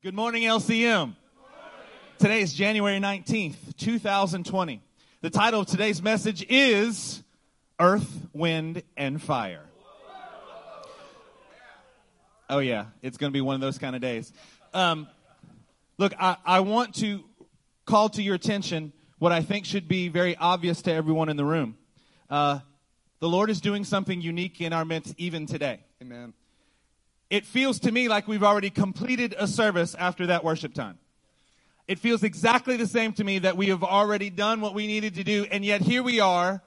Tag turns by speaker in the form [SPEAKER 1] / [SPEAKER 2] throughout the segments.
[SPEAKER 1] Good morning, LCM. Today is January 19th, 2020. The title of today's message is Earth, Wind, and Fire. Oh, yeah, it's going to be one of those kind of days. Um, look, I, I want to call to your attention what I think should be very obvious to everyone in the room. Uh, the Lord is doing something unique in our midst even today.
[SPEAKER 2] Amen.
[SPEAKER 1] It feels to me like we've already completed a service after that worship time. It feels exactly the same to me that we have already done what we needed to do, and yet here we are,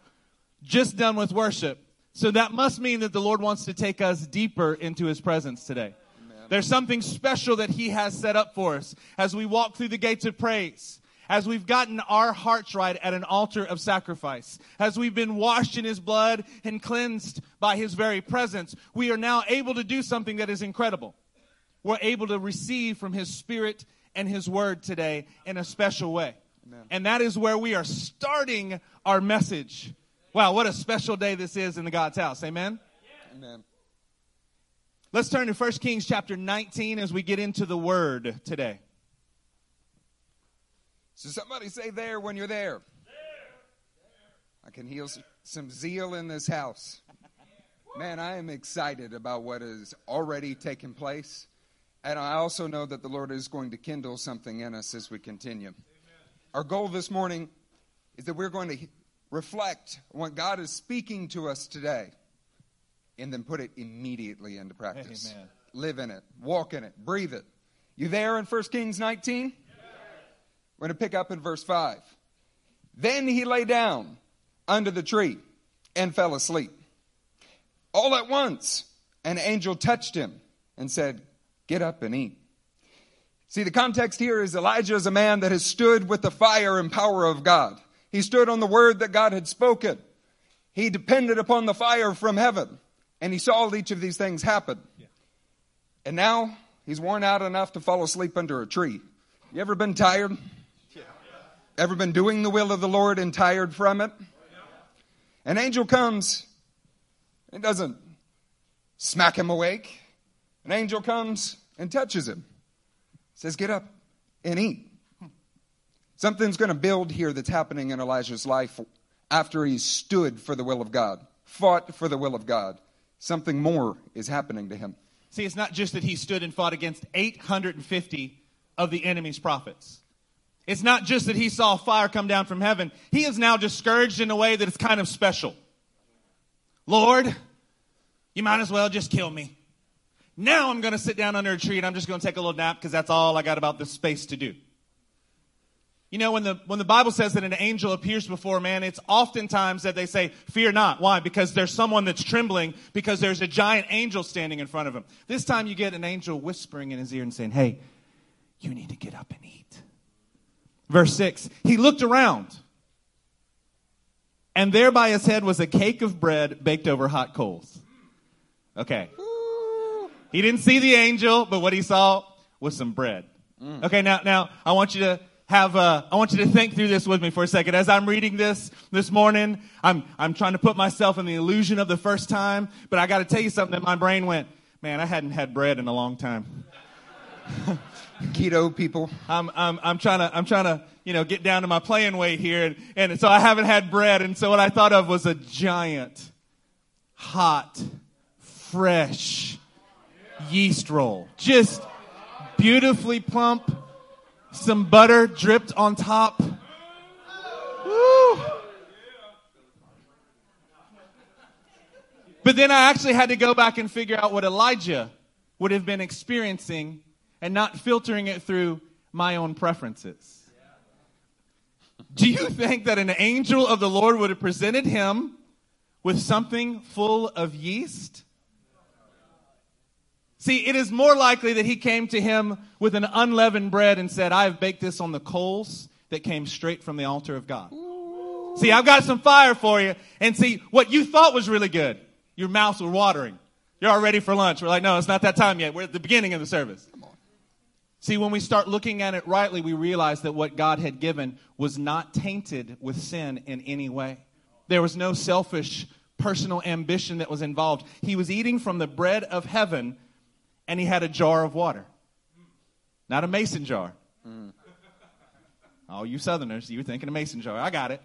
[SPEAKER 1] just done with worship. So that must mean that the Lord wants to take us deeper into His presence today. There's something special that He has set up for us as we walk through the gates of praise as we've gotten our hearts right at an altar of sacrifice, as we've been washed in his blood and cleansed by his very presence, we are now able to do something that is incredible. We're able to receive from his spirit and his word today in a special way.
[SPEAKER 2] Amen.
[SPEAKER 1] And that is where we are starting our message. Wow, what a special day this is in the God's house. Amen.
[SPEAKER 2] Amen.
[SPEAKER 1] Let's turn to 1 Kings chapter 19 as we get into the word today.
[SPEAKER 2] So somebody say there when you're there. I can heal some zeal in this house. Man, I am excited about what has already taken place. And I also know that the Lord is going to kindle something in us as we continue. Our goal this morning is that we're going to reflect what God is speaking to us today and then put it immediately into practice.
[SPEAKER 1] Amen.
[SPEAKER 2] Live in it, walk in it, breathe it. You there in 1 Kings 19? We're going to pick up in verse 5. Then he lay down under the tree and fell asleep. All at once, an angel touched him and said, Get up and eat. See, the context here is Elijah is a man that has stood with the fire and power of God. He stood on the word that God had spoken. He depended upon the fire from heaven, and he saw each of these things happen. And now he's worn out enough to fall asleep under a tree. You ever been tired? Ever been doing the will of the Lord and tired from it? An angel comes and doesn't smack him awake. An angel comes and touches him. Says, Get up and eat. Something's going to build here that's happening in Elijah's life after he stood for the will of God, fought for the will of God. Something more is happening to him.
[SPEAKER 1] See, it's not just that he stood and fought against 850 of the enemy's prophets. It's not just that he saw fire come down from heaven. He is now discouraged in a way that is kind of special. Lord, you might as well just kill me. Now I'm going to sit down under a tree and I'm just going to take a little nap because that's all I got about this space to do. You know, when the, when the Bible says that an angel appears before man, it's oftentimes that they say, fear not. Why? Because there's someone that's trembling because there's a giant angel standing in front of him. This time you get an angel whispering in his ear and saying, hey, you need to get up and eat. Verse 6 He looked around, and there by his head was a cake of bread baked over hot coals. Okay. He didn't see the angel, but what he saw was some bread. Okay, now, now I want you to have, uh, I want you to think through this with me for a second. As I'm reading this this morning, I'm, I'm trying to put myself in the illusion of the first time, but I got to tell you something that my brain went, man, I hadn't had bread in a long time.
[SPEAKER 2] Keto people.
[SPEAKER 1] I'm, I'm, I'm trying to, I'm trying to, you know, get down to my playing weight here. And, and so I haven't had bread. And so what I thought of was a giant, hot, fresh yeast roll. Just beautifully plump, some butter dripped on top. Woo. But then I actually had to go back and figure out what Elijah would have been experiencing and not filtering it through my own preferences. Do you think that an angel of the Lord would have presented him with something full of yeast? See, it is more likely that he came to him with an unleavened bread and said, I have baked this on the coals that came straight from the altar of God. See, I've got some fire for you. And see, what you thought was really good, your mouths were watering. You're all ready for lunch. We're like, no, it's not that time yet. We're at the beginning of the service. See, when we start looking at it rightly, we realize that what God had given was not tainted with sin in any way. There was no selfish personal ambition that was involved. He was eating from the bread of heaven and he had a jar of water. not a mason jar. Mm. Oh, you Southerners, you were thinking a mason jar. I got it.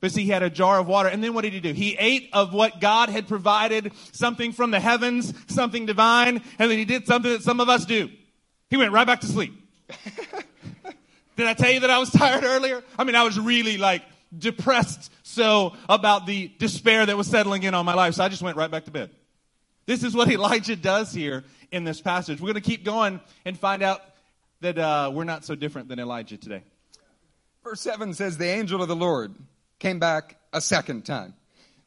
[SPEAKER 1] But see, he had a jar of water. And then what did he do? He ate of what God had provided, something from the heavens, something divine, and then he did something that some of us do. He went right back to sleep. did I tell you that I was tired earlier? I mean, I was really like depressed so about the despair that was settling in on my life. So I just went right back to bed. This is what Elijah does here in this passage. We're going to keep going and find out that uh, we're not so different than Elijah today.
[SPEAKER 2] Verse 7 says, The angel of the Lord came back a second time.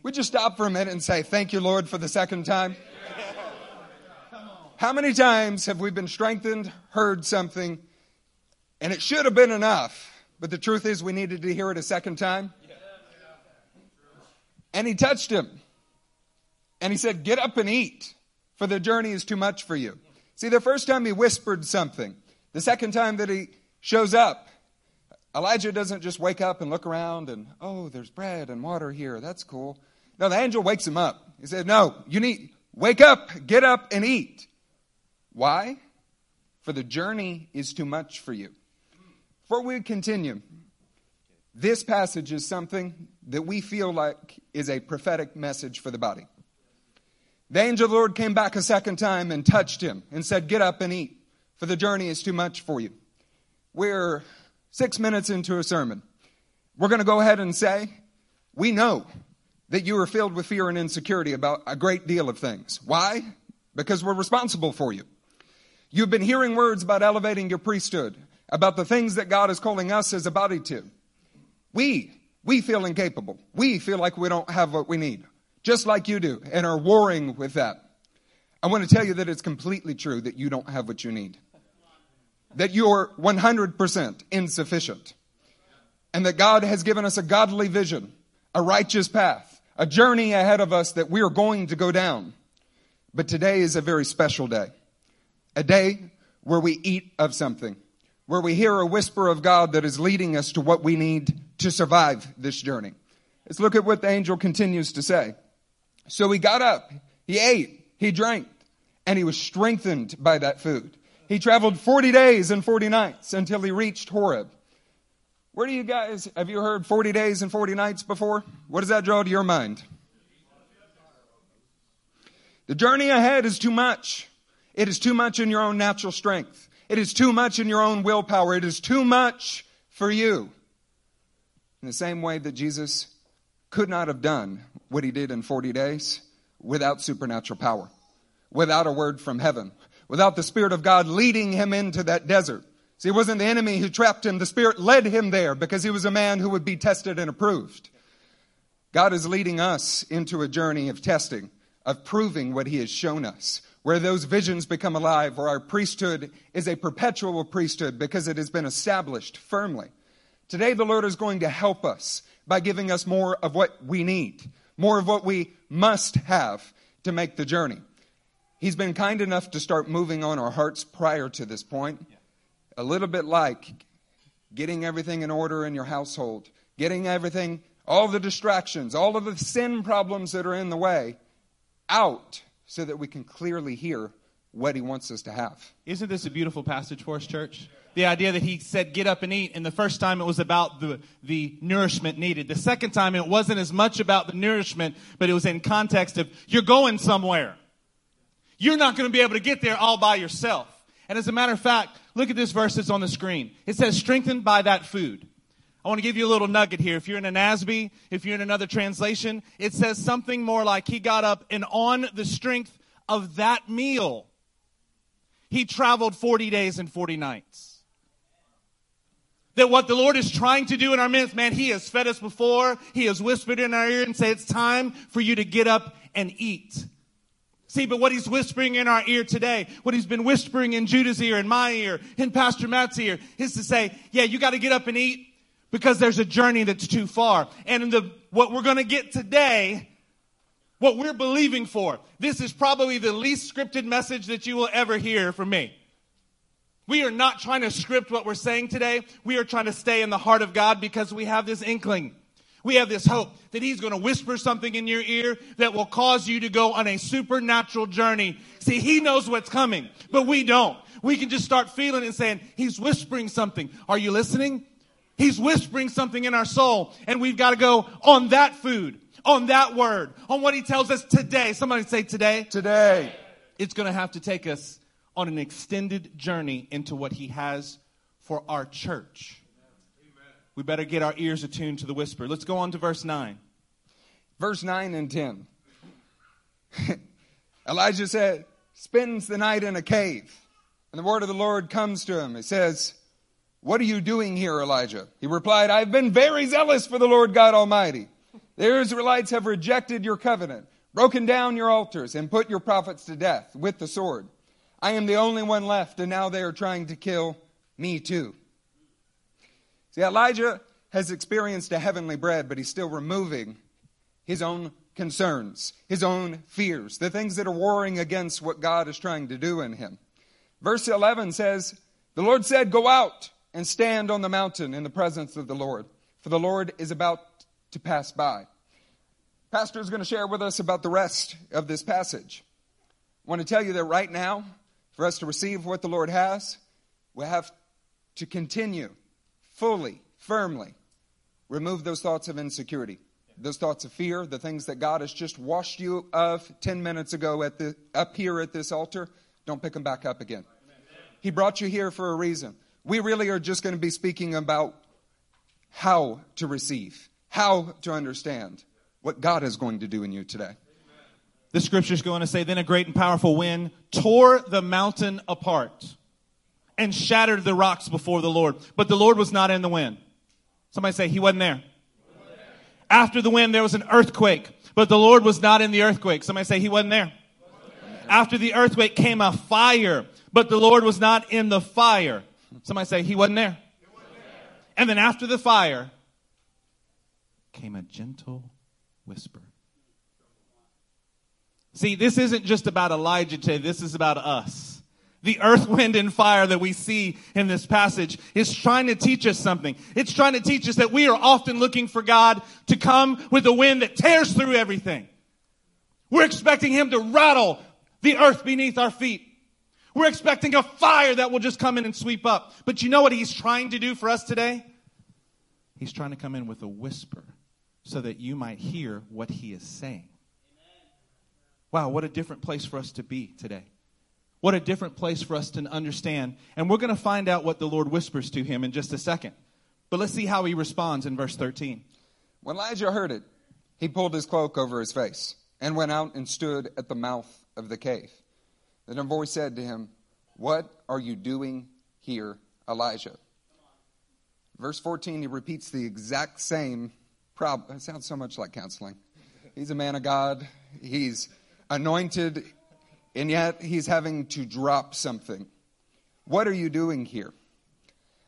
[SPEAKER 2] Would you stop for a minute and say, Thank you, Lord, for the second time? How many times have we been strengthened, heard something, and it should have been enough, but the truth is we needed to hear it a second time? And he touched him. And he said, Get up and eat, for the journey is too much for you. See, the first time he whispered something, the second time that he shows up, Elijah doesn't just wake up and look around and, oh, there's bread and water here. That's cool. No, the angel wakes him up. He said, no, you need, wake up, get up and eat. Why? For the journey is too much for you. Before we continue, this passage is something that we feel like is a prophetic message for the body. The angel of the Lord came back a second time and touched him and said, Get up and eat, for the journey is too much for you. We're six minutes into a sermon. We're going to go ahead and say, we know that you are filled with fear and insecurity about a great deal of things. Why? Because we're responsible for you. You've been hearing words about elevating your priesthood, about the things that God is calling us as a body to. We, we feel incapable. We feel like we don't have what we need, just like you do, and are warring with that. I want to tell you that it's completely true that you don't have what you need that you're 100% insufficient. And that God has given us a godly vision, a righteous path, a journey ahead of us that we are going to go down. But today is a very special day. A day where we eat of something, where we hear a whisper of God that is leading us to what we need to survive this journey. Let's look at what the angel continues to say. So he got up, he ate, he drank, and he was strengthened by that food. He traveled 40 days and 40 nights until he reached Horeb. Where do you guys, have you heard 40 days and 40 nights before? What does that draw to your mind? The journey ahead is too much. It is too much in your own natural strength. It is too much in your own willpower. It is too much for you. In the same way that Jesus could not have done what he did in 40 days without supernatural power, without a word from heaven, without the Spirit of God leading him into that desert. See, it wasn't the enemy who trapped him. The Spirit led him there because he was a man who would be tested and approved. God is leading us into a journey of testing, of proving what he has shown us, where those visions become alive, where our priesthood is a perpetual priesthood because it has been established firmly. Today, the Lord is going to help us by giving us more of what we need, more of what we must have to make the journey. He's been kind enough to start moving on our hearts prior to this point. A little bit like getting everything in order in your household, getting everything, all the distractions, all of the sin problems that are in the way out so that we can clearly hear what he wants us to have.
[SPEAKER 1] Isn't this a beautiful passage for us, church? The idea that he said, get up and eat. And the first time it was about the, the nourishment needed. The second time it wasn't as much about the nourishment, but it was in context of, you're going somewhere. You're not going to be able to get there all by yourself. And as a matter of fact, look at this verse that's on the screen. It says, strengthened by that food. I want to give you a little nugget here. If you're in a NASB, if you're in another translation, it says something more like he got up and on the strength of that meal, he traveled 40 days and 40 nights. That what the Lord is trying to do in our midst, man, he has fed us before. He has whispered in our ear and said, it's time for you to get up and eat. See, but what he's whispering in our ear today, what he's been whispering in Judah's ear, in my ear, in Pastor Matt's ear, is to say, yeah, you got to get up and eat because there's a journey that's too far. And the, what we're going to get today, what we're believing for, this is probably the least scripted message that you will ever hear from me. We are not trying to script what we're saying today. We are trying to stay in the heart of God because we have this inkling. We have this hope that he's going to whisper something in your ear that will cause you to go on a supernatural journey. See, he knows what's coming, but we don't. We can just start feeling and saying, he's whispering something. Are you listening? He's whispering something in our soul and we've got to go on that food, on that word, on what he tells us today. Somebody say today.
[SPEAKER 2] Today.
[SPEAKER 1] It's going to have to take us on an extended journey into what he has for our church we better get our ears attuned to the whisper. Let's go on to verse 9.
[SPEAKER 2] Verse 9 and 10. Elijah said, spends the night in a cave. And the word of the Lord comes to him. It says, What are you doing here, Elijah? He replied, I've been very zealous for the Lord God Almighty. The Israelites have rejected your covenant, broken down your altars, and put your prophets to death with the sword. I am the only one left, and now they are trying to kill me too. See, Elijah has experienced a heavenly bread, but he's still removing his own concerns, his own fears, the things that are warring against what God is trying to do in him. Verse 11 says, The Lord said, Go out and stand on the mountain in the presence of the Lord, for the Lord is about to pass by. Pastor is going to share with us about the rest of this passage. I want to tell you that right now, for us to receive what the Lord has, we have to continue fully, firmly remove those thoughts of insecurity, those thoughts of fear, the things that God has just washed you of 10 minutes ago at the, up here at this altar. Don't pick them back up again. He brought you here for a reason. We really are just going to be speaking about how to receive, how to understand what God is going to do in you today.
[SPEAKER 1] The scripture is going to say, Then a great and powerful wind tore the mountain apart and shattered the rocks before the Lord. But the Lord was not in the wind. Somebody say, He wasn't there. After the wind, there was an earthquake, but the Lord was not in the earthquake. Somebody say, He wasn't there. After the earthquake came a fire, but the Lord was not in the fire. Somebody say, He wasn't there. And then after the fire came a gentle whisper. See, this isn't just about Elijah today, this is about us. The earth, wind, and fire that we see in this passage is trying to teach us something. It's trying to teach us that we are often looking for God to come with a wind that tears through everything. We're expecting Him to rattle the earth beneath our feet. We're expecting a fire that will just come in and sweep up. But you know what He's trying to do for us today? He's trying to come in with a whisper so that you might hear what He is saying. Wow, what a different place for us to be today. What a different place for us to understand. And we're going to find out what the Lord whispers to him in just a second. But let's see how he responds in verse 13.
[SPEAKER 2] When Elijah heard it, he pulled his cloak over his face and went out and stood at the mouth of the cave. Then a voice said to him, What are you doing here, Elijah? Verse 14, he repeats the exact same problem. It sounds so much like counseling. He's a man of God. He's anointed and yet he's having to drop something. What are you doing here?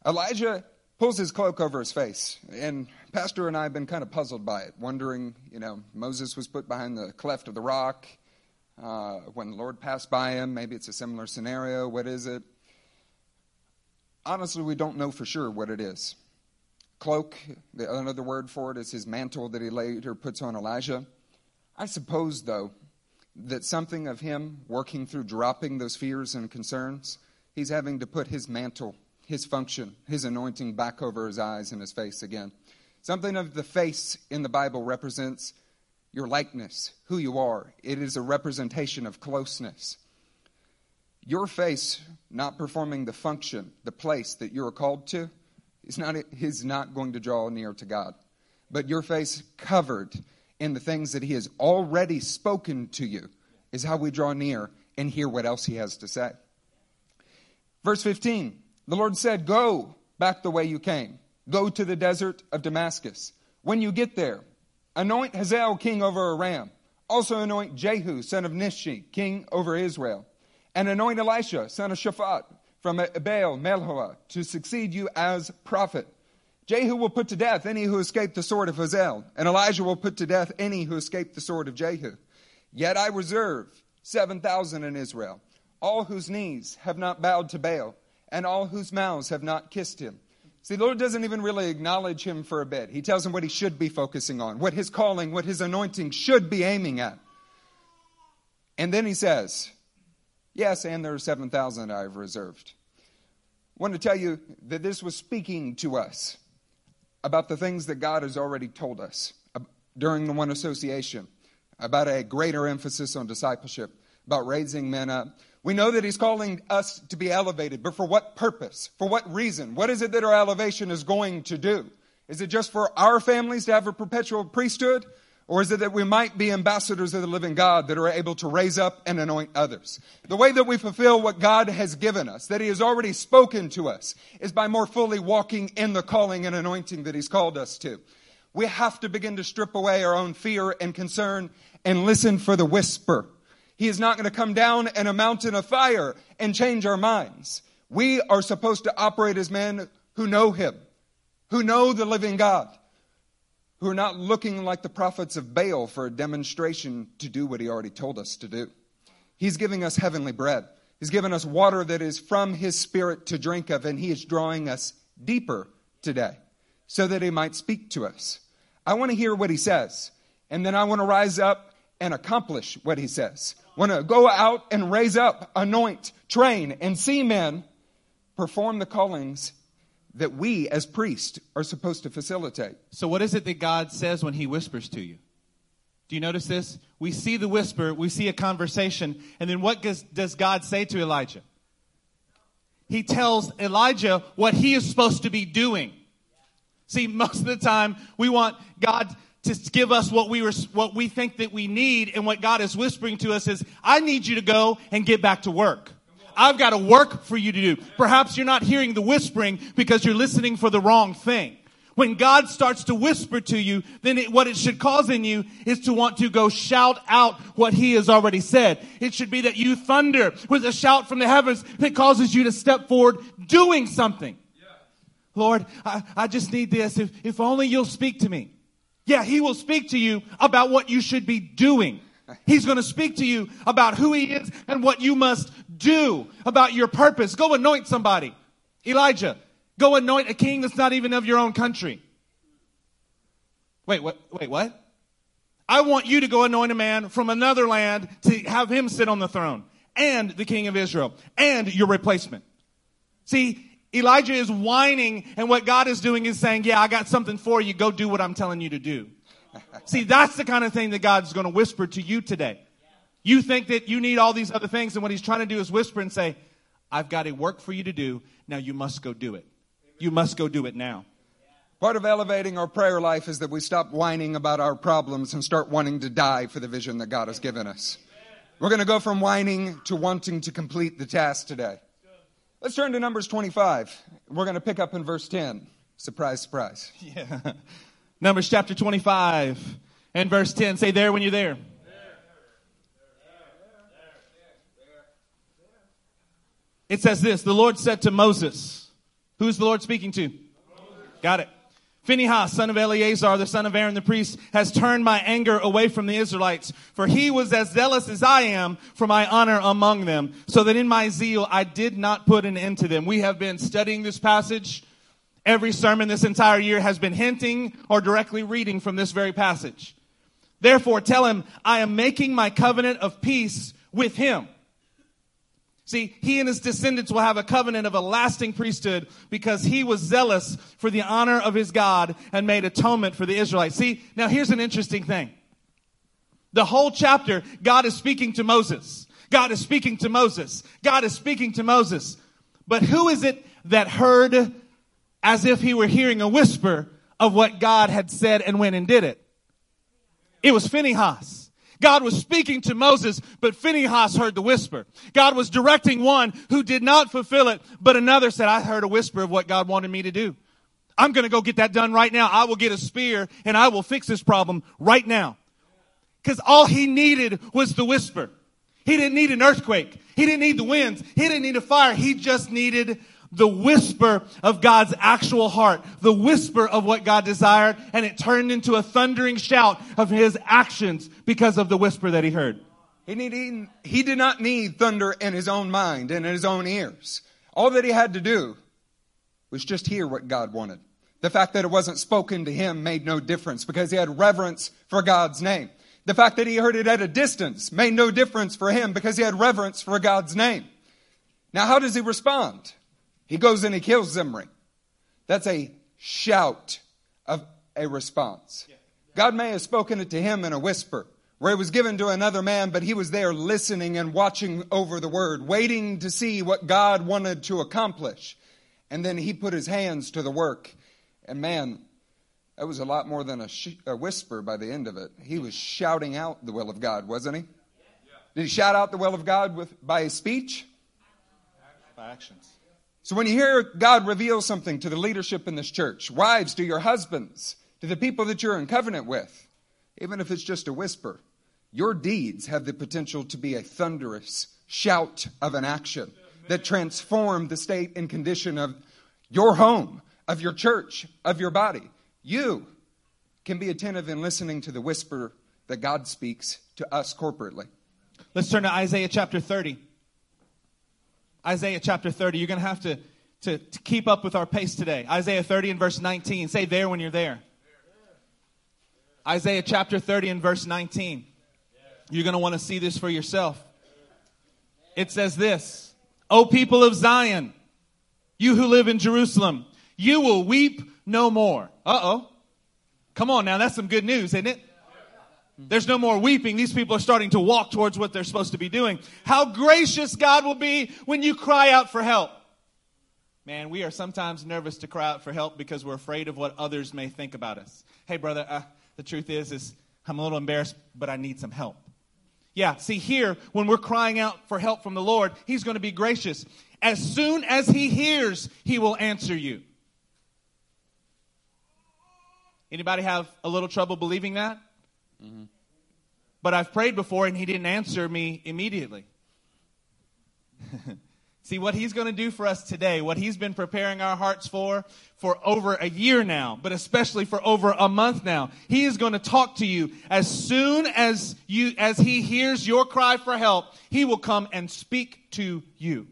[SPEAKER 2] Elijah pulls his cloak over his face, and Pastor and I have been kind of puzzled by it, wondering, you know, Moses was put behind the cleft of the rock. Uh, when the Lord passed by him, maybe it's a similar scenario. What is it? Honestly, we don't know for sure what it is. Cloak, the, another word for it is his mantle that he later puts on Elijah. I suppose, though, that something of him working through dropping those fears and concerns, he's having to put his mantle, his function, his anointing back over his eyes and his face again. Something of the face in the Bible represents your likeness, who you are. It is a representation of closeness. Your face not performing the function, the place that you're called to, is not, is not going to draw near to God. But your face covered in the things that He has already spoken to you is how we draw near and hear what else He has to say. Verse 15 The Lord said, Go back the way you came, go to the desert of Damascus. When you get there, anoint Hazael king over Aram. Also anoint Jehu, son of Nimshi, king over Israel. And anoint Elisha, son of Shaphat, from Baal Meholah, to succeed you as prophet. Jehu will put to death any who escape the sword of Hazael, and Elijah will put to death any who escape the sword of Jehu. Yet I reserve 7,000 in Israel, all whose knees have not bowed to Baal, and all whose mouths have not kissed him. See, the Lord doesn't even really acknowledge him for a bit. He tells him what he should be focusing on, what his calling, what his anointing should be aiming at. And then he says, Yes, and there are 7,000 I have reserved. I want to tell you that this was speaking to us about the things that God has already told us during the one association, about a greater emphasis on discipleship, about raising men up. We know that He's calling us to be elevated, but for what purpose? For what reason? What is it that our elevation is going to do? Is it just for our families to have a perpetual priesthood? Or is it that we might be ambassadors of the living God that are able to raise up and anoint others? The way that we fulfill what God has given us, that He has already spoken to us, is by more fully walking in the calling and anointing that He's called us to. We have to begin to strip away our own fear and concern and listen for the whisper. He is not going to come down in a mountain of fire and change our minds. We are supposed to operate as men who know Him, who know the living God who are not looking like the prophets of Baal for a demonstration to do what he already told us to do. He's giving us heavenly bread. He's given us water that is from his spirit to drink of, and he is drawing us deeper today so that he might speak to us. I want to hear what he says, and then I want to rise up and accomplish what he says. Want to go out and raise up, anoint, train, and see men perform the callings that we as priests are supposed to facilitate.
[SPEAKER 1] So, what is it that God says when He whispers to you? Do you notice this? We see the whisper, we see a conversation, and then what does God say to Elijah? He tells Elijah what he is supposed to be doing. See, most of the time we want God to give us what we were, what we think that we need, and what God is whispering to us is, I need you to go and get back to work. I've got a work for you to do. Perhaps you're not hearing the whispering because you're listening for the wrong thing. When God starts to whisper to you, then it, what it should cause in you is to want to go shout out what He has already said. It should be that you thunder with a shout from the heavens that causes you to step forward doing something. Lord, I, I just need this. If, if only you'll speak to me. Yeah, He will speak to you about what you should be doing. He's going to speak to you about who he is and what you must do about your purpose. Go anoint somebody. Elijah, go anoint a king that's not even of your own country. Wait, what? Wait, what? I want you to go anoint a man from another land to have him sit on the throne and the king of Israel and your replacement. See, Elijah is whining and what God is doing is saying, yeah, I got something for you. Go do what I'm telling you to do. See, that's the kind of thing that God's going to whisper to you today. You think that you need all these other things, and what He's trying to do is whisper and say, I've got a work for you to do. Now you must go do it. You must go do it now.
[SPEAKER 2] Part of elevating our prayer life is that we stop whining about our problems and start wanting to die for the vision that God has given us. We're going to go from whining to wanting to complete the task today. Let's turn to Numbers 25. We're going to pick up in verse 10. Surprise, surprise.
[SPEAKER 1] Yeah. Numbers chapter 25 and verse 10. Say there when you're there. It says this The Lord said to Moses, Who's the Lord speaking to? Got it. Phinehas, son of Eleazar, the son of Aaron the priest, has turned my anger away from the Israelites, for he was as zealous as I am for my honor among them, so that in my zeal I did not put an end to them. We have been studying this passage Every sermon this entire year has been hinting or directly reading from this very passage. Therefore, tell him, I am making my covenant of peace with him. See, he and his descendants will have a covenant of a lasting priesthood because he was zealous for the honor of his God and made atonement for the Israelites. See, now here's an interesting thing. The whole chapter, God is speaking to Moses. God is speaking to Moses. God is speaking to Moses. But who is it that heard as if he were hearing a whisper of what God had said and went and did it. It was Phinehas. God was speaking to Moses, but Phinehas heard the whisper. God was directing one who did not fulfill it, but another said, I heard a whisper of what God wanted me to do. I'm going to go get that done right now. I will get a spear and I will fix this problem right now. Because all he needed was the whisper. He didn't need an earthquake. He didn't need the winds. He didn't need a fire. He just needed the whisper of God's actual heart, the whisper of what God desired, and it turned into a thundering shout of his actions because of the whisper that he heard.
[SPEAKER 2] He, need, he did not need thunder in his own mind and in his own ears. All that he had to do was just hear what God wanted. The fact that it wasn't spoken to him made no difference because he had reverence for God's name. The fact that he heard it at a distance made no difference for him because he had reverence for God's name. Now, how does he respond? He goes and he kills Zimri. That's a shout of a response. God may have spoken it to him in a whisper, where it was given to another man, but he was there listening and watching over the word, waiting to see what God wanted to accomplish. And then he put his hands to the work. And man, that was a lot more than a, sh- a whisper by the end of it. He was shouting out the will of God, wasn't he? Did he shout out the will of God with, by his speech?
[SPEAKER 1] By actions.
[SPEAKER 2] So when you hear God reveal something to the leadership in this church, wives, to your husbands, to the people that you're in covenant with, even if it's just a whisper, your deeds have the potential to be a thunderous shout of an action that transform the state and condition of your home, of your church, of your body. You can be attentive in listening to the whisper that God speaks to us corporately.
[SPEAKER 1] Let's turn to Isaiah chapter 30. Isaiah chapter 30. You're going to have to, to, keep up with our pace today. Isaiah 30 and verse 19. Say there when you're there. Isaiah chapter 30 and verse 19. You're going to want to see this for yourself. It says this O people of Zion, you who live in Jerusalem, you will weep no more. Uh oh. Come on now, that's some good news, isn't it? There's no more weeping. These people are starting to walk towards what they're supposed to be doing. How gracious God will be when you cry out for help. Man, we are sometimes nervous to cry out for help because we're afraid of what others may think about us. Hey, brother, uh, the truth is, is I'm a little embarrassed, but I need some help. Yeah, see here, when we're crying out for help from the Lord, He's going to be gracious. As soon as He hears, He will answer you. Anybody have a little trouble believing that? Mm-hmm. But I've prayed before and he didn't answer me immediately. See what he's going to do for us today, what he's been preparing our hearts for for over a year now, but especially for over a month now. He is going to talk to you as soon as you as he hears your cry for help, he will come and speak to you.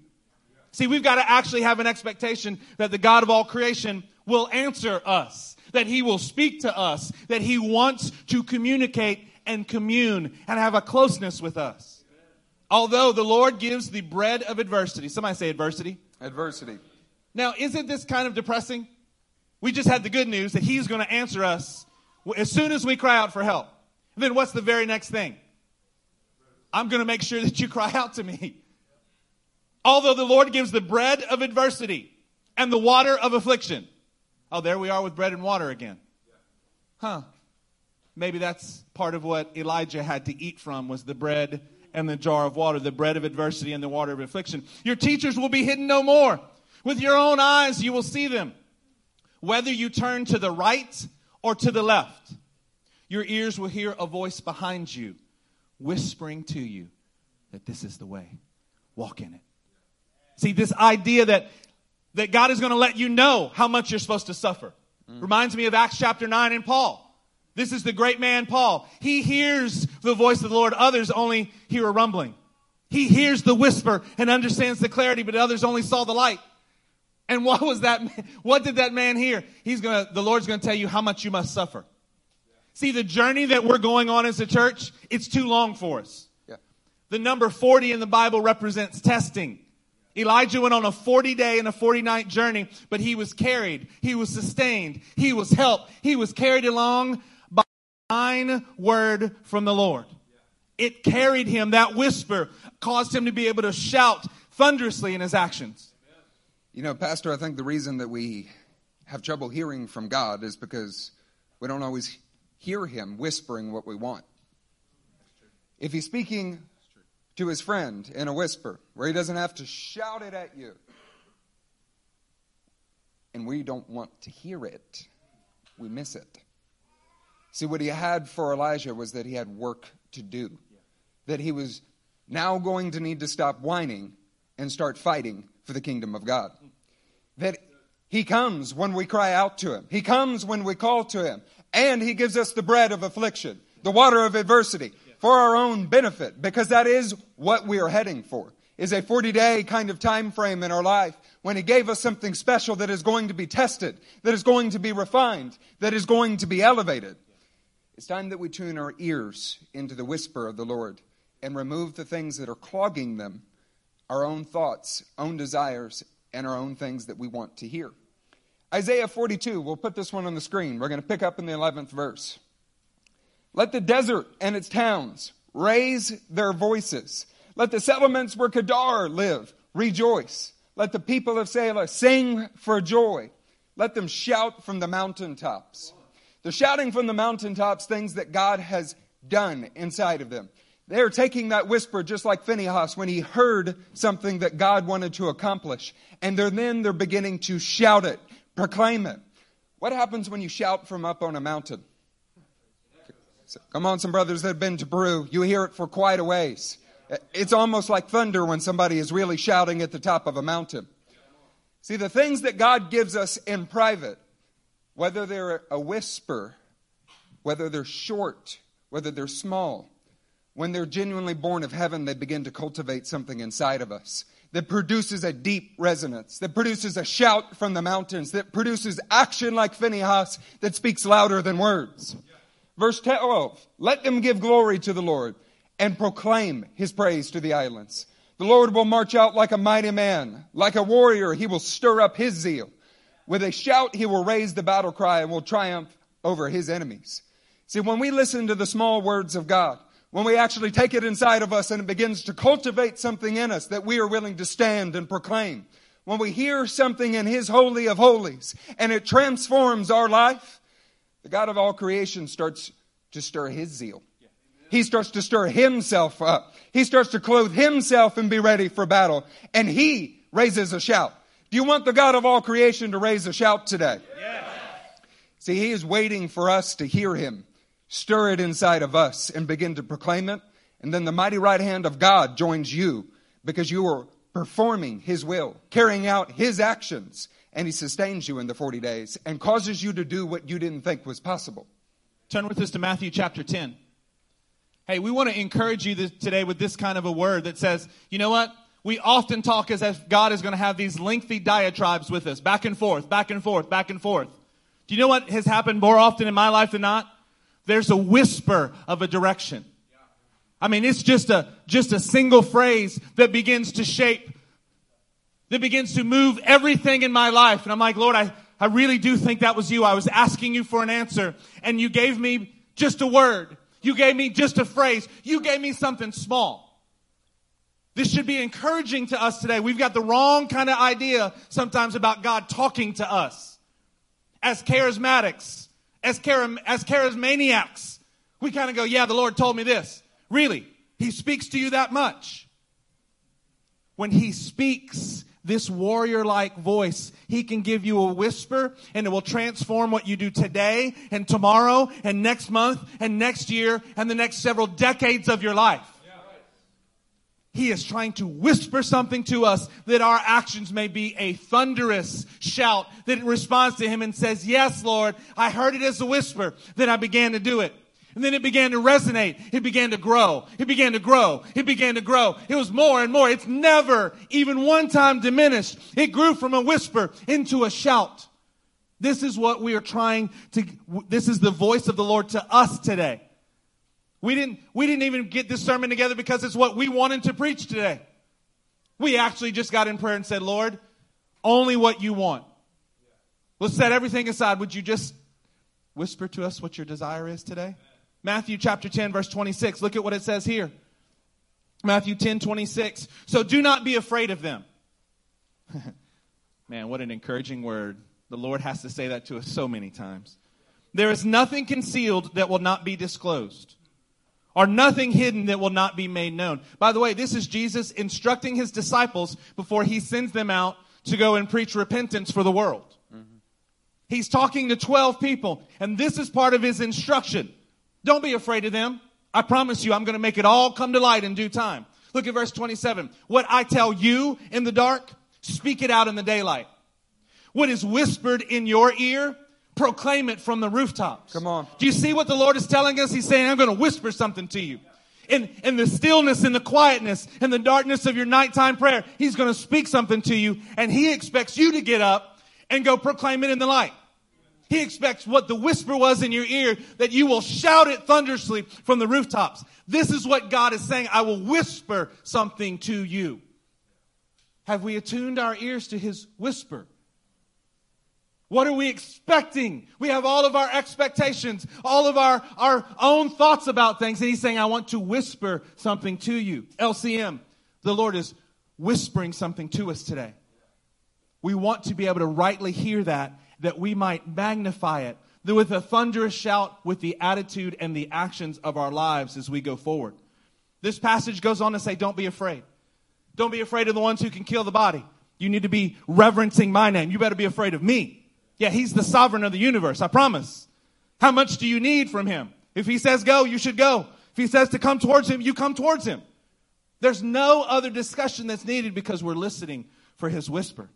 [SPEAKER 1] See, we've got to actually have an expectation that the God of all creation will answer us that He will speak to us, that He wants to communicate and commune and have a closeness with us. Although the Lord gives the bread of adversity. Somebody say adversity.
[SPEAKER 2] Adversity.
[SPEAKER 1] Now, isn't this kind of depressing? We just had the good news that He's going to answer us as soon as we cry out for help. And then what's the very next thing? I'm going to make sure that you cry out to me. Although the Lord gives the bread of adversity and the water of affliction. Oh, there we are with bread and water again. Huh. Maybe that's part of what Elijah had to eat from was the bread and the jar of water, the bread of adversity and the water of affliction. Your teachers will be hidden no more. With your own eyes you will see them. Whether you turn to the right or to the left, your ears will hear a voice behind you whispering to you that this is the way. Walk in it. See, this idea that that God is going to let you know how much you're supposed to suffer. Mm. Reminds me of Acts chapter 9 and Paul. This is the great man Paul. He hears the voice of the Lord. Others only hear a rumbling. He hears the whisper and understands the clarity, but others only saw the light. And what was that? What did that man hear? He's gonna, the Lord's gonna tell you how much you must suffer. See, the journey that we're going on as a church, it's too long for us. Yeah. The number 40 in the Bible represents testing. Elijah went on a 40 day and a 40 night journey, but he was carried, he was sustained, he was helped, he was carried along by divine word from the Lord. It carried him, that whisper caused him to be able to shout thunderously in his actions.
[SPEAKER 2] You know, Pastor, I think the reason that we have trouble hearing from God is because we don't always hear him whispering what we want. If he's speaking to his friend in a whisper where he doesn't have to shout it at you. And we don't want to hear it, we miss it. See, what he had for Elijah was that he had work to do, that he was now going to need to stop whining and start fighting for the kingdom of God. That he comes when we cry out to him, he comes when we call to him, and he gives us the bread of affliction, the water of adversity for our own benefit because that is what we are heading for is a 40 day kind of time frame in our life when He gave us something special that is going to be tested, that is going to be refined, that is going to be elevated. It's time that we tune our ears into the whisper of the Lord and remove the things that are clogging them our own thoughts, own desires, and our own things that we want to hear. Isaiah 42, we'll put this one on the screen. We're going to pick up in the 11th verse. Let the desert and its towns raise their voices. Let the settlements where Kedar live rejoice. Let the people of Sela sing for joy. Let them shout from the mountaintops. They're shouting from the mountaintops things that God has done inside of them. They're taking that whisper just like Phinehas when he heard something that God wanted to accomplish. And they're then they're beginning to shout it, proclaim it. What happens when you shout from up on a mountain? Come on, some brothers that have been to Peru, you hear it for quite a ways. It's almost like thunder when somebody is really shouting at the top of a mountain. See, the things that God gives us in private, whether they're a whisper, whether they're short, whether they're small, when they're genuinely born of heaven, they begin to cultivate something inside of us that produces a deep resonance, that produces a shout from the mountains, that produces action like Phinehas that speaks louder than words. Verse 12, let them give glory to the Lord and proclaim his praise to the islands. The Lord will march out like a mighty man, like a warrior, he will stir up his zeal. With a shout, he will raise the battle cry and will triumph over his enemies. See, when we listen to the small words of God, when we actually take it inside of us and it begins to cultivate something in us that we are willing to stand and proclaim. When we hear something in His Holy of Holies and it transforms our life, the God of all creation starts to stir His zeal. He starts to stir Himself up. He starts to clothe Himself and be ready for battle. And He raises a shout. Do you want the God of all creation to raise a shout today? Yes. See, He is waiting for us to hear Him stir it inside of us and begin to proclaim it. And then the mighty right hand of God joins you because you are performing His will, carrying out His actions, and He sustains you in the 40 days and causes you to do what you didn't think was possible.
[SPEAKER 1] Turn with us to Matthew chapter 10. Hey, we want to encourage you this, today with this kind of a word that says, you know what? We often talk as if God is going to have these lengthy diatribes with us, back and forth, back and forth, back and forth. Do you know what has happened more often in my life than not? there's a whisper of a direction. I mean, it's just a, just a single phrase that begins to shape, that begins to move everything in my life. And I'm like, Lord, I, I really do think that was you. I was asking you for an answer and you gave me just a word. You gave me just a phrase. You gave me something small. This should be encouraging to us today. We've got the wrong kind of idea sometimes about God talking to us. As charismatics, as, char- as charismaniacs, we kind of go, yeah, the Lord told me this. Really? He speaks to you that much. When he speaks this warrior like voice, he can give you a whisper and it will transform what you do today and tomorrow and next month and next year and the next several decades of your life. He is trying to whisper something to us that our actions may be a thunderous shout that responds to him and says, Yes, Lord, I heard it as a whisper. Then I began to do it. And then it began to resonate. It began to grow. It began to grow. It began to grow. It was more and more. It's never even one time diminished. It grew from a whisper into a shout. This is what we are trying to, this is the voice of the Lord to us today. We didn't, we didn't even get this sermon together because it's what we wanted to preach today. We actually just got in prayer and said, Lord, only what you want. Let's set everything aside. Would you just whisper to us what your desire is today? Matthew chapter 10 verse 26. Look at what it says here. Matthew 10, 26. So do not be afraid of them. Man, what an encouraging word. The Lord has to say that to us so many times. There is nothing concealed that will not be disclosed or nothing hidden that will not be made known. By the way, this is Jesus instructing his disciples before he sends them out to go and preach repentance for the world. Mm-hmm. He's talking to 12 people, and this is part of his instruction. Don't be afraid of them. I promise you, I'm going to make it all come to light in due time. Look at verse 27. What I tell you in the dark, speak it out in the daylight. What is whispered in your ear, proclaim it from the rooftops.
[SPEAKER 2] Come on.
[SPEAKER 1] Do you see what the Lord is telling us? He's saying, I'm going to whisper something to you. in, in the stillness in the quietness in the darkness of your nighttime prayer, He's going to speak something to you and He expects you to get up and go proclaim it in the light. He expects what the whisper was in your ear that you will shout it thunderously from the rooftops. This is what God is saying. I will whisper something to you. Have we attuned our ears to His whisper? What are we expecting? We have all of our expectations, all of our, our own thoughts about things. And he's saying, I want to whisper something to you. LCM, the Lord is whispering something to us today. We want to be able to rightly hear that, that we might magnify it with a thunderous shout with the attitude and the actions of our lives as we go forward. This passage goes on to say, Don't be afraid. Don't be afraid of the ones who can kill the body. You need to be reverencing my name. You better be afraid of me. Yeah, he's the sovereign of the universe. I promise. How much do you need from him? If he says go, you should go. If he says to come towards him, you come towards him. There's no other discussion that's needed because we're listening for his whisper.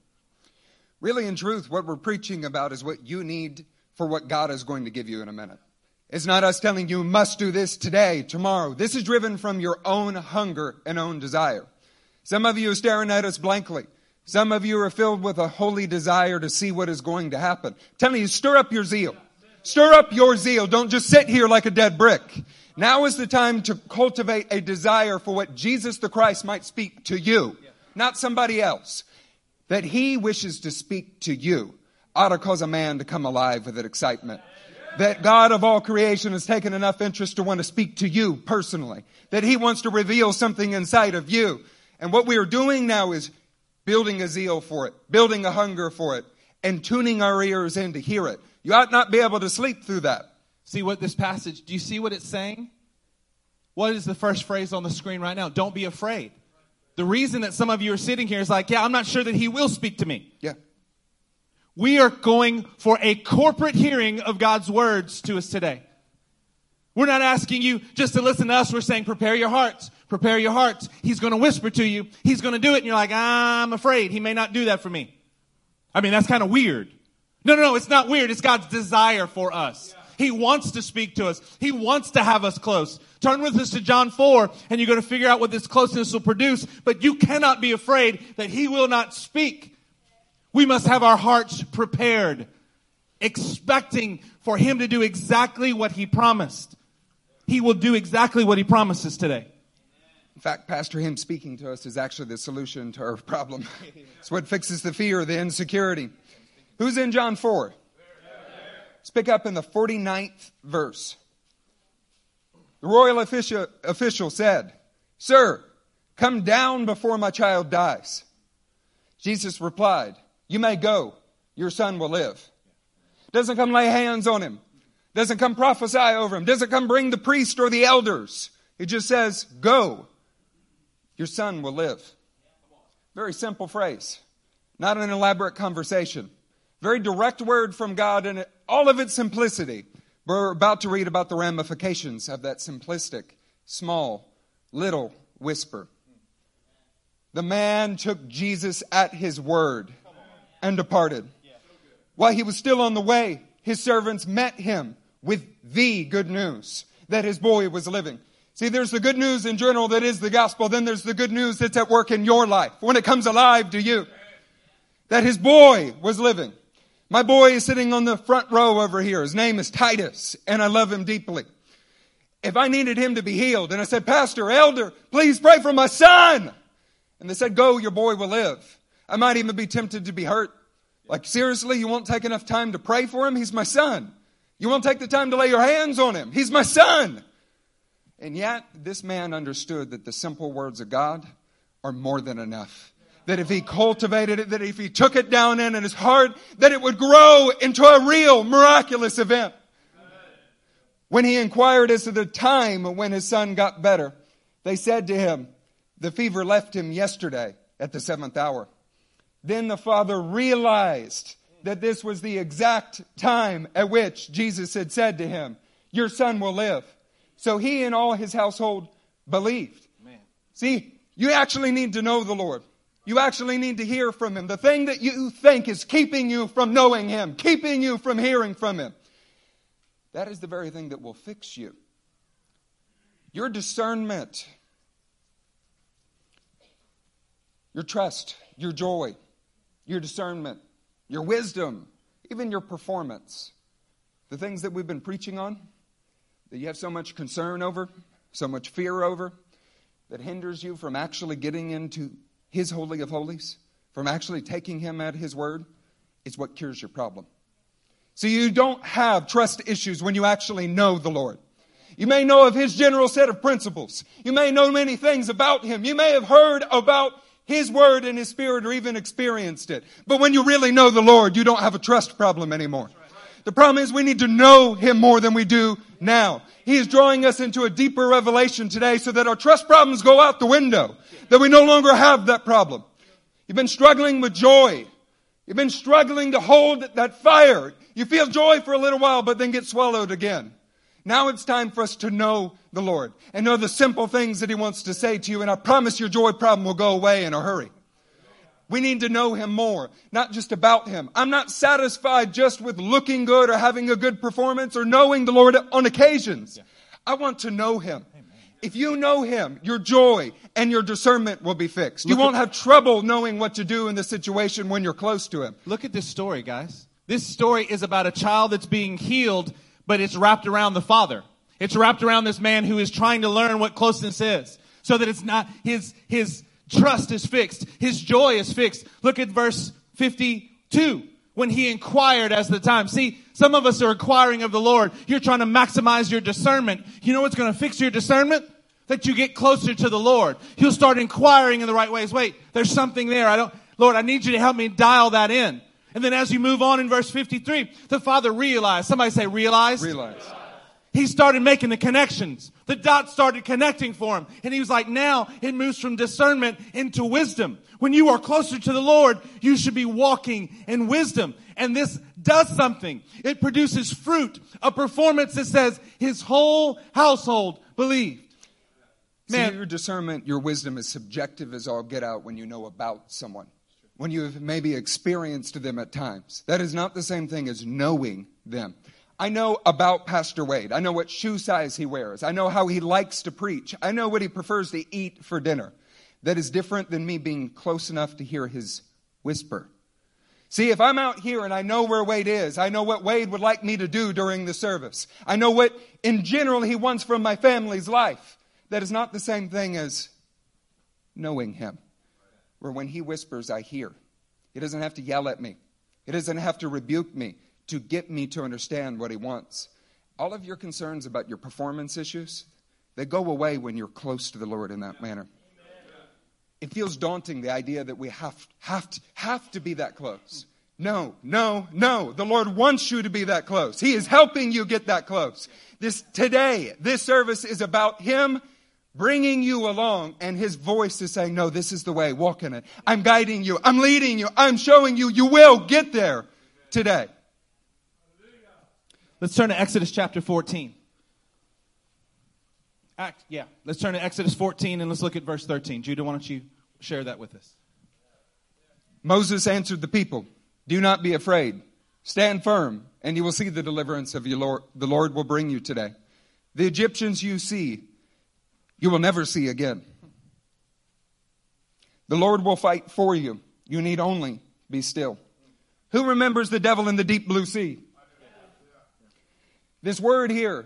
[SPEAKER 2] Really, in truth, what we're preaching about is what you need for what God is going to give you in a minute. It's not us telling you must do this today, tomorrow. This is driven from your own hunger and own desire. Some of you are staring at us blankly. Some of you are filled with a holy desire to see what is going to happen. Tell you, stir up your zeal. Stir up your zeal. Don't just sit here like a dead brick. Now is the time to cultivate a desire for what Jesus the Christ might speak to you, not somebody else. That he wishes to speak to you ought to cause a man to come alive with an excitement. That God of all creation has taken enough interest to want to speak to you personally. That he wants to reveal something inside of you. And what we are doing now is building a zeal for it, building a hunger for it, and tuning our ears in to hear it. You ought not be able to sleep through that.
[SPEAKER 1] See what this passage, do you see what it's saying? What is the first phrase on the screen right now? Don't be afraid. The reason that some of you are sitting here is like, yeah, I'm not sure that he will speak to me.
[SPEAKER 2] Yeah.
[SPEAKER 1] We are going for a corporate hearing of God's words to us today. We're not asking you just to listen to us. We're saying, prepare your hearts. Prepare your hearts. He's going to whisper to you. He's going to do it. And you're like, I'm afraid he may not do that for me. I mean, that's kind of weird. No, no, no. It's not weird. It's God's desire for us. He wants to speak to us. He wants to have us close. Turn with us to John 4 and you're going to figure out what this closeness will produce. But you cannot be afraid that he will not speak. We must have our hearts prepared, expecting for him to do exactly what he promised. He will do exactly what he promises today.
[SPEAKER 2] In fact, Pastor, him speaking to us is actually the solution to our problem. it's what fixes the fear, the insecurity. Who's in John 4? Let's pick up in the 49th verse. The royal official, official said, Sir, come down before my child dies. Jesus replied, You may go, your son will live. Doesn't come lay hands on him. Doesn't come prophesy over him. Doesn't come bring the priest or the elders. He just says, Go. Your son will live. Very simple phrase. Not an elaborate conversation. Very direct word from God in all of its simplicity. We're about to read about the ramifications of that simplistic, small, little whisper. The man took Jesus at his word and departed. While he was still on the way, his servants met him with the good news that his boy was living. See, there's the good news in general that is the gospel. Then there's the good news that's at work in your life when it comes alive to you. That his boy was living. My boy is sitting on the front row over here. His name is Titus, and I love him deeply. If I needed him to be healed, and I said, Pastor, elder, please pray for my son. And they said, Go, your boy will live. I might even be tempted to be hurt. Like, seriously, you won't take enough time to pray for him? He's my son. You won't take the time to lay your hands on him. He's my son. And yet, this man understood that the simple words of God are more than enough. That if he cultivated it, that if he took it down in his heart, that it would grow into a real miraculous event. When he inquired as to the time when his son got better, they said to him, The fever left him yesterday at the seventh hour. Then the father realized that this was the exact time at which Jesus had said to him, Your son will live. So he and all his household believed. Man. See, you actually need to know the Lord. You actually need to hear from him. The thing that you think is keeping you from knowing him, keeping you from hearing from him, that is the very thing that will fix you. Your discernment, your trust, your joy, your discernment, your wisdom, even your performance. The things that we've been preaching on, that you have so much concern over, so much fear over, that hinders you from actually getting into His Holy of Holies, from actually taking Him at His word, is what cures your problem. So you don't have trust issues when you actually know the Lord. You may know of His general set of principles. You may know many things about Him. You may have heard about His Word and His Spirit or even experienced it. But when you really know the Lord, you don't have a trust problem anymore. The problem is we need to know Him more than we do now. He is drawing us into a deeper revelation today so that our trust problems go out the window. That we no longer have that problem. You've been struggling with joy. You've been struggling to hold that fire. You feel joy for a little while, but then get swallowed again. Now it's time for us to know the Lord and know the simple things that He wants to say to you. And I promise your joy problem will go away in a hurry. We need to know Him more, not just about Him. I'm not satisfied just with looking good or having a good performance or knowing the Lord on occasions. I want to know Him. If you know Him, your joy and your discernment will be fixed. You won't
[SPEAKER 1] at-
[SPEAKER 2] have trouble knowing what to do in the situation when you're close to Him.
[SPEAKER 1] Look at this story, guys. This story is about a child that's being healed, but it's wrapped around the father. It's wrapped around this man who is trying to learn what closeness is. So that it's not his his trust is fixed. His joy is fixed. Look at verse 52. When he inquired as the time. See, some of us are inquiring of the Lord. You're trying to maximize your discernment. You know what's going to fix your discernment? That you get closer to the Lord. You'll start inquiring in the right ways. Wait, there's something there. I don't, Lord, I need you to help me dial that in. And then as you move on in verse 53, the father realized, somebody say realize.
[SPEAKER 2] Realize.
[SPEAKER 1] He started making the connections. The dots started connecting for him. And he was like, now it moves from discernment into wisdom. When you are closer to the Lord, you should be walking in wisdom. And this does something. It produces fruit, a performance that says his whole household believed. Man,
[SPEAKER 2] your discernment, your wisdom is subjective as all get out when you know about someone. When you have maybe experienced them at times. That is not the same thing as knowing them. I know about Pastor Wade. I know what shoe size he wears. I know how he likes to preach. I know what he prefers to eat for dinner. That is different than me being close enough to hear his whisper. See, if I'm out here and I know where Wade is, I know what Wade would like me to do during the service. I know what, in general, he wants from my family's life. That is not the same thing as knowing him. Where when he whispers, I hear. He doesn't have to yell at me, he doesn't have to rebuke me to get me to understand what he wants. All of your concerns about your performance issues, they go away when you're close to the Lord in that manner. It feels daunting, the idea that we have, have, to, have to be that close. No, no, no. The Lord wants you to be that close. He is helping you get that close. This today, this service is about Him bringing you along, and His voice is saying, "No, this is the way. Walk in it. I'm guiding you. I'm leading you. I'm showing you. You will get there today."
[SPEAKER 1] Let's turn to Exodus chapter 14. Act, yeah, let's turn to Exodus 14 and let's look at verse 13. Judah, why don't you share that with us?
[SPEAKER 2] Moses answered the people, Do not be afraid. Stand firm, and you will see the deliverance of your Lord. The Lord will bring you today. The Egyptians you see, you will never see again. The Lord will fight for you. You need only be still. Who remembers the devil in the deep blue sea? This word here,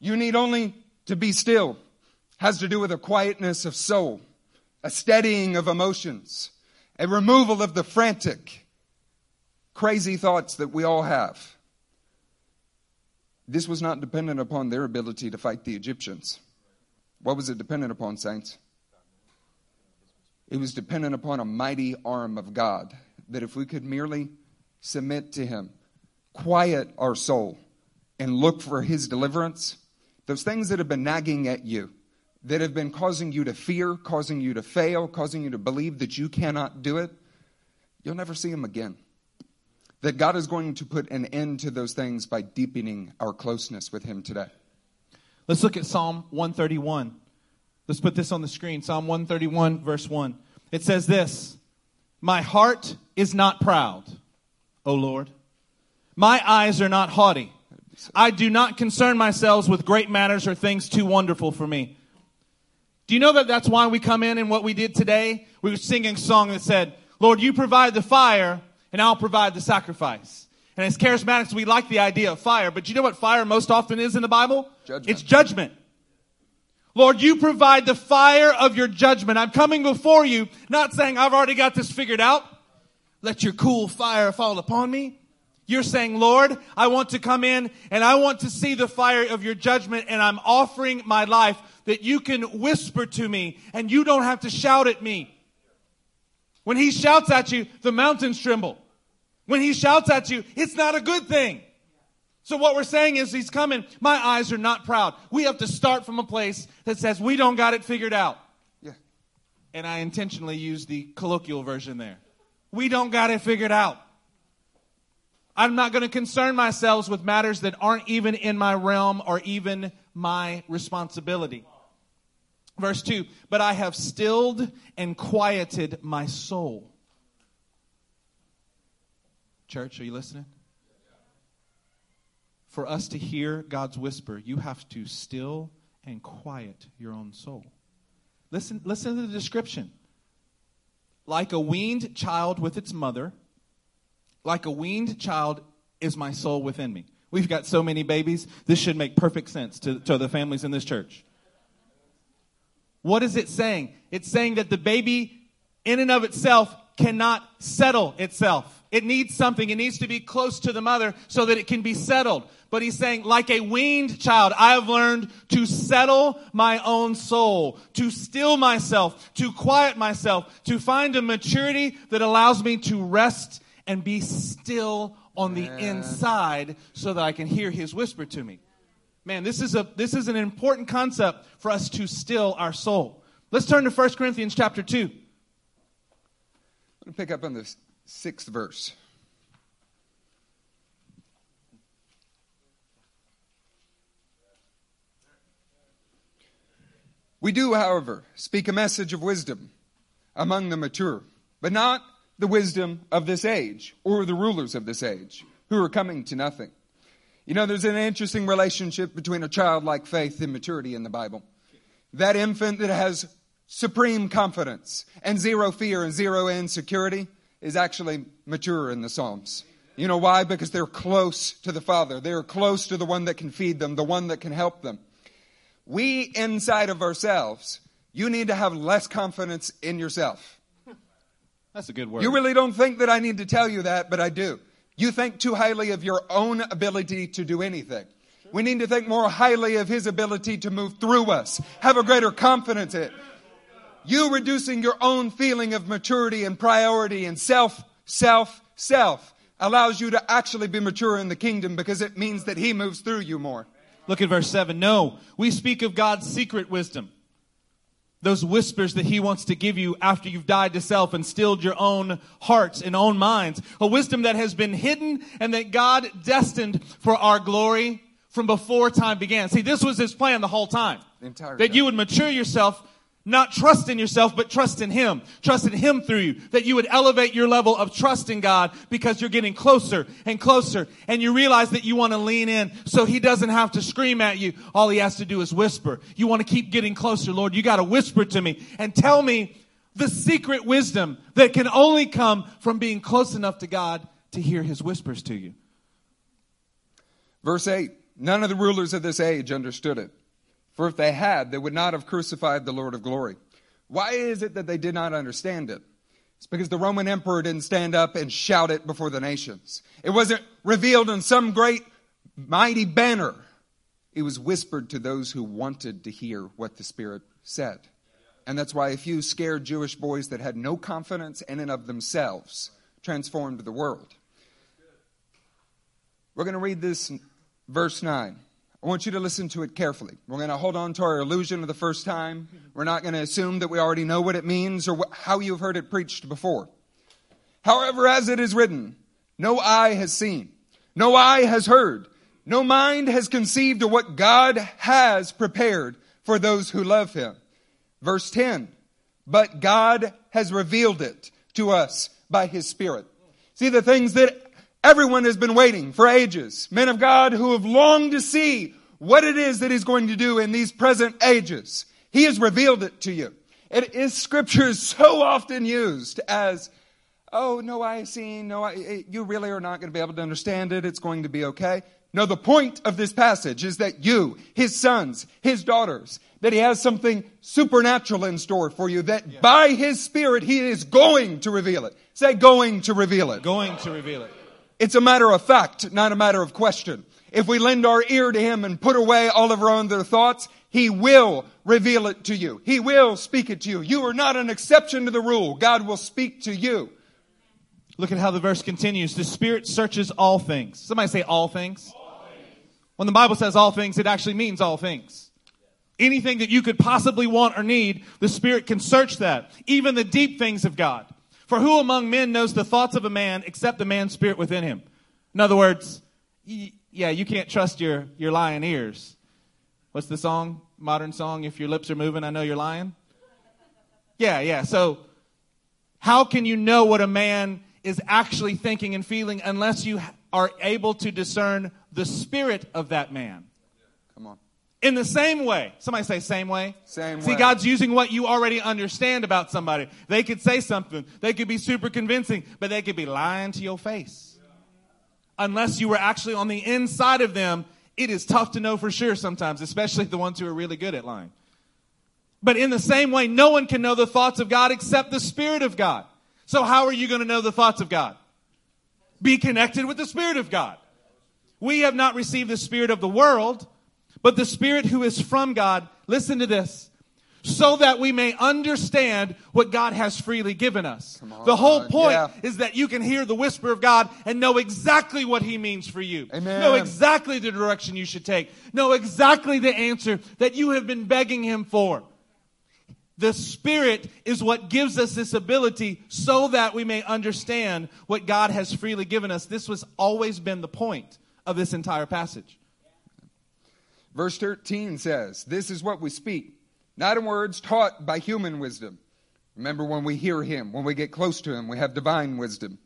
[SPEAKER 2] you need only to be still, has to do with a quietness of soul, a steadying of emotions, a removal of the frantic, crazy thoughts that we all have. This was not dependent upon their ability to fight the Egyptians. What was it dependent upon, saints? It was dependent upon a mighty arm of God. That if we could merely submit to Him, quiet our soul, and look for His deliverance, those things that have been nagging at you, that have been causing you to fear, causing you to fail, causing you to believe that you cannot do it, you'll never see them again. That God is going to put an end to those things by deepening our closeness with Him today.
[SPEAKER 1] Let's look at Psalm 131. Let's put this on the screen. Psalm 131, verse 1. It says this My heart is not proud, O Lord. My eyes are not haughty. I do not concern myself with great matters or things too wonderful for me. Do you know that that's why we come in and what we did today? We were singing a song that said, Lord, you provide the fire and I'll provide the sacrifice. And as charismatics, we like the idea of fire, but you know what fire most often is in the Bible?
[SPEAKER 2] Judgment.
[SPEAKER 1] It's judgment. Lord, you provide the fire of your judgment. I'm coming before you, not saying I've already got this figured out. Let your cool fire fall upon me. You're saying, Lord, I want to come in and I want to see the fire of your judgment and I'm offering my life that you can whisper to me and you don't have to shout at me. When he shouts at you, the mountains tremble. When he shouts at you, it's not a good thing. So what we're saying is he's coming. My eyes are not proud. We have to start from a place that says we don't got it figured out.
[SPEAKER 2] Yeah.
[SPEAKER 1] And I intentionally use the colloquial version there. We don't got it figured out. I'm not going to concern myself with matters that aren't even in my realm or even my responsibility. Verse 2 But I have stilled and quieted my soul. Church, are you listening? For us to hear God's whisper, you have to still and quiet your own soul. Listen, listen to the description. Like a weaned child with its mother, like a weaned child is my soul within me. We've got so many babies. This should make perfect sense to, to the families in this church. What is it saying? It's saying that the baby, in and of itself, cannot settle itself. It needs something. It needs to be close to the mother so that it can be settled. But he's saying, like a weaned child, I have learned to settle my own soul, to still myself, to quiet myself, to find a maturity that allows me to rest and be still on the inside so that I can hear his whisper to me. Man, this is a this is an important concept for us to still our soul. Let's turn to 1 Corinthians chapter 2.
[SPEAKER 2] I'm going to pick up on the sixth verse. We do, however, speak a message of wisdom among the mature, but not the wisdom of this age or the rulers of this age who are coming to nothing. You know, there's an interesting relationship between a childlike faith and maturity in the Bible. That infant that has supreme confidence and zero fear and zero insecurity is actually mature in the Psalms. You know why? Because they're close to the Father. They're close to the one that can feed them, the one that can help them. We inside of ourselves, you need to have less confidence in yourself.
[SPEAKER 1] That's a good word.
[SPEAKER 2] You really don't think that I need to tell you that, but I do. You think too highly of your own ability to do anything. We need to think more highly of His ability to move through us. Have a greater confidence in it. You reducing your own feeling of maturity and priority and self, self, self allows you to actually be mature in the kingdom because it means that He moves through you more.
[SPEAKER 1] Look at verse 7. No, we speak of God's secret wisdom. Those whispers that he wants to give you after you've died to self and stilled your own hearts and own minds. A wisdom that has been hidden and that God destined for our glory from before time began. See, this was his plan the whole time.
[SPEAKER 2] The
[SPEAKER 1] that
[SPEAKER 2] time.
[SPEAKER 1] you would mature yourself, not trust in yourself, but trust in him. Trust in him through you. That you would elevate your level of trust in God because you're getting closer and closer and you realize that you want to lean in so he doesn't have to scream at you. All he has to do is whisper. You want to keep getting closer, Lord. You got to whisper to me and tell me the secret wisdom that can only come from being close enough to God to hear his whispers to you.
[SPEAKER 2] Verse 8 None of the rulers of this age understood it. For if they had, they would not have crucified the Lord of glory. Why is it that they did not understand it? It's because the Roman emperor didn't stand up and shout it before the nations. It wasn't revealed in some great, mighty banner. It was whispered to those who wanted to hear what the Spirit said. And that's why a few scared Jewish boys that had no confidence in and of themselves transformed the world. We're going to read this verse 9. I want you to listen to it carefully. We're going to hold on to our illusion of the first time. We're not going to assume that we already know what it means or wh- how you've heard it preached before. However, as it is written, no eye has seen, no eye has heard, no mind has conceived of what God has prepared for those who love him. Verse 10, but God has revealed it to us by his Spirit. See, the things that Everyone has been waiting for ages. Men of God who have longed to see what it is that he's going to do in these present ages. He has revealed it to you. It is scripture so often used as, oh, no, I have seen, no, I, eh, you really are not going to be able to understand it. It's going to be okay. No, the point of this passage is that you, his sons, his daughters, that he has something supernatural in store for you, that yeah. by his spirit he is going to reveal it. Say going to reveal it.
[SPEAKER 1] Going to reveal it.
[SPEAKER 2] It's a matter of fact, not a matter of question. If we lend our ear to him and put away all of our own other thoughts, he will reveal it to you. He will speak it to you. You are not an exception to the rule. God will speak to you.
[SPEAKER 1] Look at how the verse continues. The Spirit searches all things. Somebody say all things. all things. When the Bible says all things, it actually means all things. Anything that you could possibly want or need, the Spirit can search that. Even the deep things of God. For who among men knows the thoughts of a man except the man's spirit within him? In other words, yeah, you can't trust your, your lying ears. What's the song? Modern song, if your lips are moving, I know you're lying. Yeah, yeah. So, how can you know what a man is actually thinking and feeling unless you are able to discern the spirit of that man?
[SPEAKER 2] Come on.
[SPEAKER 1] In the same way, somebody say same way.
[SPEAKER 2] Same
[SPEAKER 1] See,
[SPEAKER 2] way.
[SPEAKER 1] God's using what you already understand about somebody. They could say something, they could be super convincing, but they could be lying to your face. Unless you were actually on the inside of them, it is tough to know for sure sometimes, especially the ones who are really good at lying. But in the same way, no one can know the thoughts of God except the Spirit of God. So how are you going to know the thoughts of God? Be connected with the Spirit of God. We have not received the Spirit of the world, but the Spirit who is from God, listen to this, so that we may understand what God has freely given us. the whole point yeah. is that you can hear the whisper of God and know exactly what He means for you.
[SPEAKER 2] Amen.
[SPEAKER 1] Know exactly the direction you should take. Know exactly the answer that you have been begging Him for. The Spirit is what gives us this ability so that we may understand what God has freely given us. This was always been the point of this entire passage.
[SPEAKER 2] Verse 13 says, This is what we speak, not in words taught by human wisdom. Remember, when we hear Him, when we get close to Him, we have divine wisdom.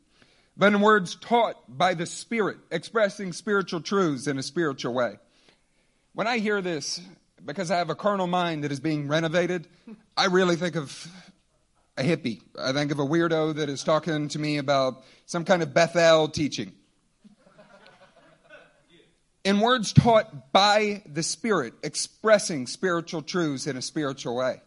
[SPEAKER 2] But in words taught by the Spirit, expressing spiritual truths in a spiritual way. When I hear this, because I have a carnal mind that is being renovated, I really think of a hippie. I think of a weirdo that is talking to me about some kind of Bethel teaching in words taught by the Spirit, expressing spiritual truths in a spiritual way.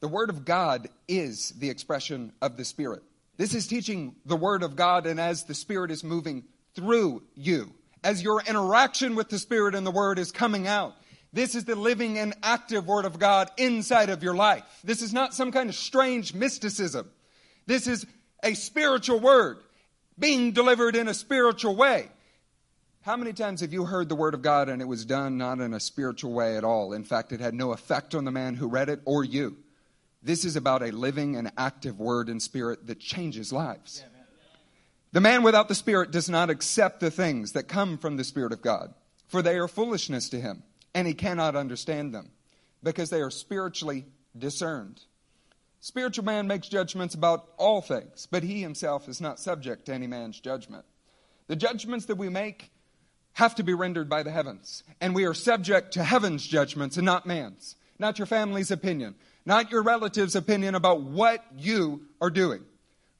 [SPEAKER 2] The Word of God is the expression of the Spirit. This is teaching the Word of God, and as the Spirit is moving through you, as your interaction with the Spirit and the Word is coming out, this is the living and active Word of God inside of your life. This is not some kind of strange mysticism. This is a spiritual Word being delivered in a spiritual way. How many times have you heard the Word of God and it was done not in a spiritual way at all? In fact, it had no effect on the man who read it or you. This is about a living and active Word and Spirit that changes lives. The man without the Spirit does not accept the things that come from the Spirit of God, for they are foolishness to him, and he cannot understand them, because they are spiritually discerned. Spiritual man makes judgments about all things, but he himself is not subject to any man's judgment. The judgments that we make have to be rendered by the heavens. And we are subject to heaven's judgments and not man's, not your family's opinion, not your relative's opinion about what you are doing.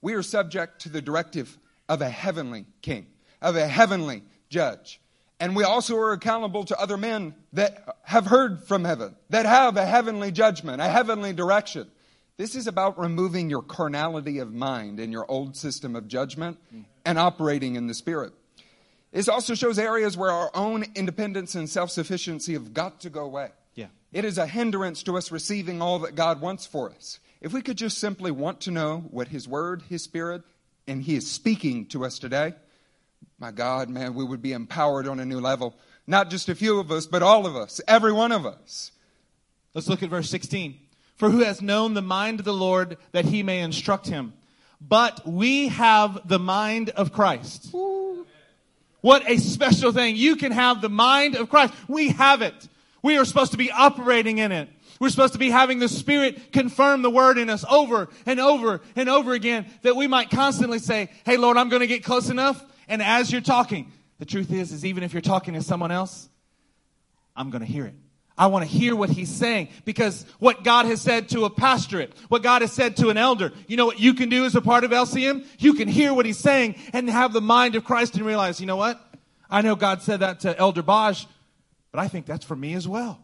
[SPEAKER 2] We are subject to the directive of a heavenly king, of a heavenly judge. And we also are accountable to other men that have heard from heaven, that have a heavenly judgment, a heavenly direction. This is about removing your carnality of mind and your old system of judgment and operating in the Spirit. This also shows areas where our own independence and self sufficiency have got to go away.
[SPEAKER 1] Yeah.
[SPEAKER 2] It is a hindrance to us receiving all that God wants for us. If we could just simply want to know what His Word, His Spirit, and He is speaking to us today, my God, man, we would be empowered on a new level. Not just a few of us, but all of us, every one of us.
[SPEAKER 1] Let's look at verse 16. For who has known the mind of the Lord that he may instruct him? But we have the mind of Christ.
[SPEAKER 2] Ooh.
[SPEAKER 1] What a special thing. You can have the mind of Christ. We have it. We are supposed to be operating in it. We're supposed to be having the Spirit confirm the word in us over and over and over again that we might constantly say, Hey Lord, I'm going to get close enough And as you're talking, the truth is, is even if you're talking to someone else, I'm going to hear it. I want to hear what he's saying because what God has said to a pastorate, what God has said to an elder, you know what you can do as a part of LCM? You can hear what he's saying and have the mind of Christ and realize, you know what? I know God said that to Elder Bosch, but I think that's for me as well.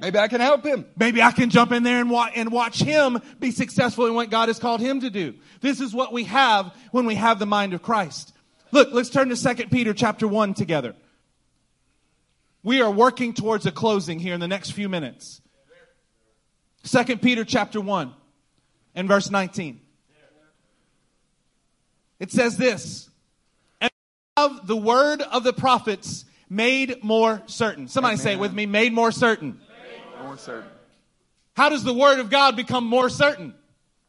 [SPEAKER 2] Maybe I can help him.
[SPEAKER 1] Maybe I can jump in there and, wa- and watch him be successful in what God has called him to do. This is what we have when we have the mind of Christ. Look, let's turn to 2 Peter chapter 1 together. We are working towards a closing here in the next few minutes. 2 Peter chapter 1 and verse 19. It says this, and of the word of the prophets made more certain. Somebody say it with me, made more certain.
[SPEAKER 2] More certain.
[SPEAKER 1] How does the word of God become more certain?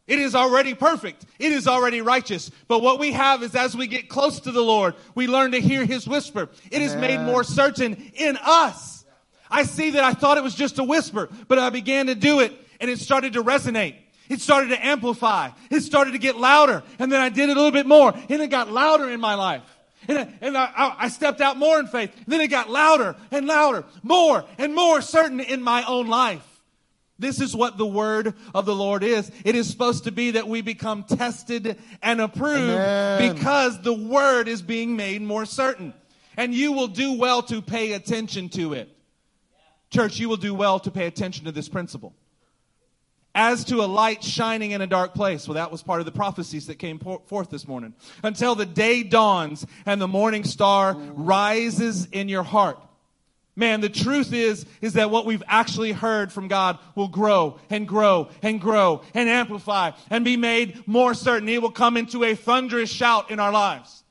[SPEAKER 1] It is already perfect. It is already righteous. But what we have is as we get close to the Lord, we learn to hear his whisper. It is made more certain in us. I see that I thought it was just a whisper, but I began to do it and it started to resonate. It started to amplify. It started to get louder. And then I did it a little bit more and it got louder in my life. And, I, and I, I stepped out more in faith. And then it got louder and louder, more and more certain in my own life. This is what the word of the Lord is. It is supposed to be that we become tested and approved
[SPEAKER 2] Amen.
[SPEAKER 1] because the word is being made more certain. And you will do well to pay attention to it. Church, you will do well to pay attention to this principle. As to a light shining in a dark place. Well, that was part of the prophecies that came por- forth this morning. Until the day dawns and the morning star rises in your heart. Man, the truth is, is that what we've actually heard from God will grow and grow and grow and amplify and be made more certain. It will come into a thunderous shout in our lives.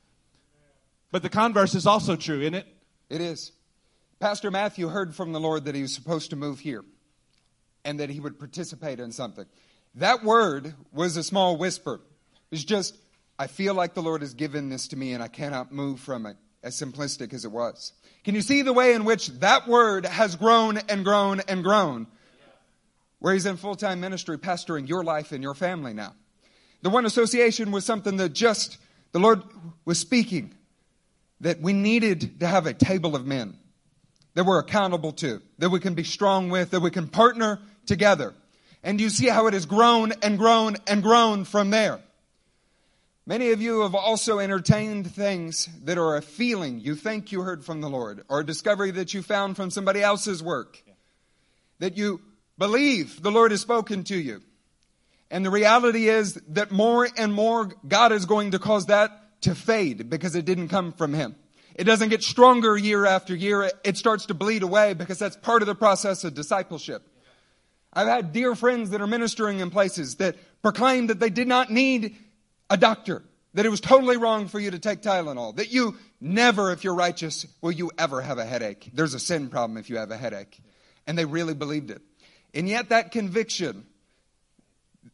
[SPEAKER 1] But the converse is also true, isn't it?
[SPEAKER 2] It is. Pastor Matthew heard from the Lord that he was supposed to move here and that he would participate in something. That word was a small whisper. It was just, I feel like the Lord has given this to me and I cannot move from it, as simplistic as it was. Can you see the way in which that word has grown and grown and grown? Where he's in full time ministry, pastoring your life and your family now. The one association was something that just the Lord was speaking that we needed to have a table of men that we're accountable to, that we can be strong with, that we can partner together. And you see how it has grown and grown and grown from there. Many of you have also entertained things that are a feeling you think you heard from the Lord, or a discovery that you found from somebody else's work, that you believe the Lord has spoken to you. And the reality is that more and more God is going to cause that to fade because it didn't come from Him. It doesn't get stronger year after year. It starts to bleed away because that's part of the process of discipleship. I've had dear friends that are ministering in places that proclaim that they did not need a doctor, that it was totally wrong for you to take Tylenol, that you never, if you're righteous, will you ever have a headache. There's a sin problem if you have a headache. And they really believed it. And yet that conviction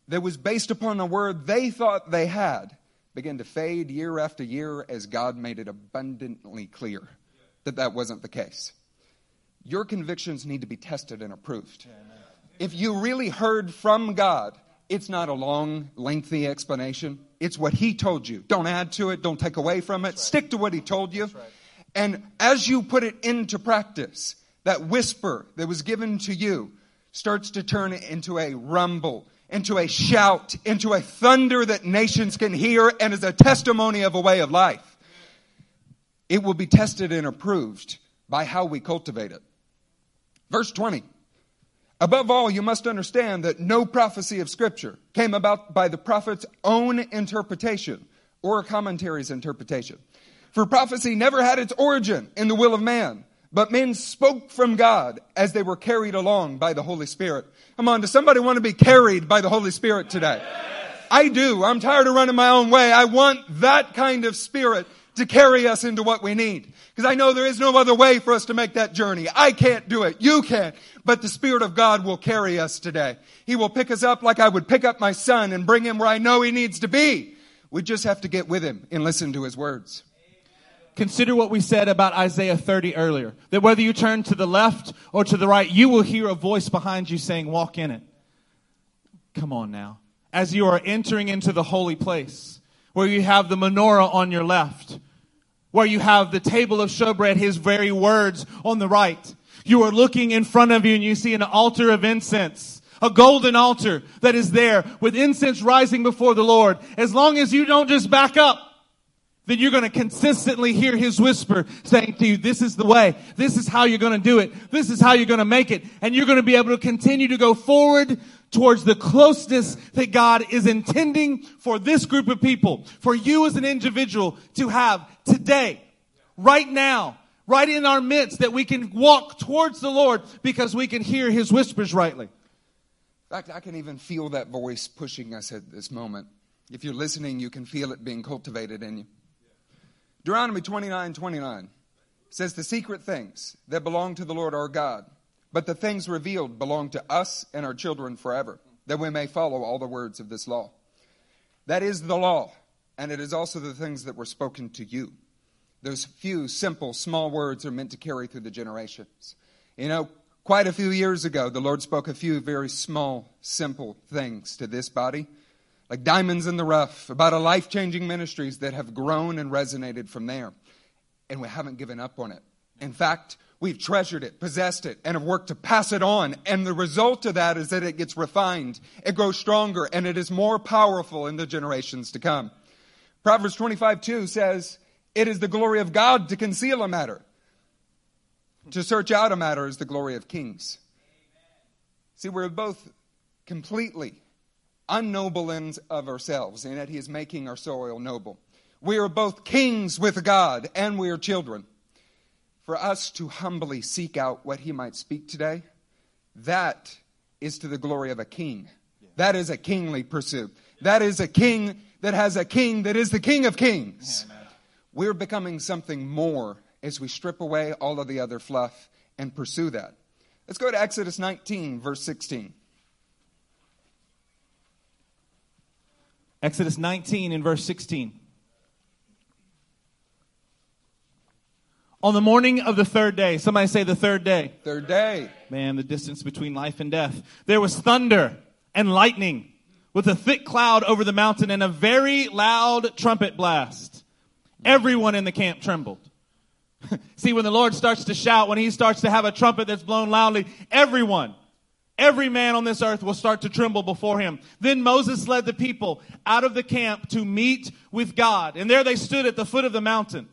[SPEAKER 2] that was based upon a word they thought they had began to fade year after year as God made it abundantly clear that that wasn't the case. Your convictions need to be tested and approved. If you really heard from God, it's not a long, lengthy explanation. It's what He told you. Don't add to it. Don't take away from it. Stick to what He told you. And as you put it into practice, that whisper that was given to you starts to turn into a rumble, into a shout, into a thunder that nations can hear and is a testimony of a way of life. It will be tested and approved by how we cultivate it. Verse 20. Above all, you must understand that no prophecy of Scripture came about by the prophet's own interpretation or a commentary's interpretation. For prophecy never had its origin in the will of man, but men spoke from God as they were carried along by the Holy Spirit. Come on, does somebody want to be carried by the Holy Spirit today? I do. I'm tired of running my own way. I want that kind of spirit to carry us into what we need. Because I know there is no other way for us to make that journey. I can't do it. You can't. But the Spirit of God will carry us today. He will pick us up like I would pick up my son and bring him where I know he needs to be. We just have to get with him and listen to his words.
[SPEAKER 1] Consider what we said about Isaiah 30 earlier. That whether you turn to the left or to the right, you will hear a voice behind you saying, walk in it. Come on now. As you are entering into the holy place, where you have the menorah on your left, where you have the table of showbread, his very words on the right. You are looking in front of you and you see an altar of incense. A golden altar that is there with incense rising before the Lord. As long as you don't just back up, then you're going to consistently hear his whisper saying to you, this is the way. This is how you're going to do it. This is how you're going to make it. And you're going to be able to continue to go forward towards the closeness that God is intending for this group of people, for you as an individual to have today, right now, right in our midst, that we can walk towards the Lord because we can hear his whispers rightly.
[SPEAKER 2] In fact, I can even feel that voice pushing us at this moment. If you're listening, you can feel it being cultivated in you. Deuteronomy 29 29 says, The secret things that belong to the Lord our God, but the things revealed belong to us and our children forever, that we may follow all the words of this law. That is the law, and it is also the things that were spoken to you. Those few simple, small words are meant to carry through the generations. You know, quite a few years ago, the Lord spoke a few very small, simple things to this body like diamonds in the rough, about a life changing ministries that have grown and resonated from there. And we haven't given up on it. In fact, we've treasured it, possessed it, and have worked to pass it on. And the result of that is that it gets refined, it grows stronger, and it is more powerful in the generations to come. Proverbs 25 2 says, It is the glory of God to conceal a matter. To search out a matter is the glory of kings. See, we're both completely unnoble ends of ourselves, and that He is making our soil noble. We are both kings with God, and we are children. For us to humbly seek out what He might speak today, that is to the glory of a king. That is a kingly pursuit. That is a king that has a king that is the king of kings. We're becoming something more as we strip away all of the other fluff and pursue that. Let's go to Exodus 19, verse 16.
[SPEAKER 1] Exodus 19 and verse 16. On the morning of the third day, somebody say the third day.
[SPEAKER 2] Third day.
[SPEAKER 1] Man, the distance between life and death. There was thunder and lightning with a thick cloud over the mountain and a very loud trumpet blast. Everyone in the camp trembled. See, when the Lord starts to shout, when he starts to have a trumpet that's blown loudly, everyone Every man on this earth will start to tremble before him. Then Moses led the people out of the camp to meet with God. And there they stood at the foot of the mountain.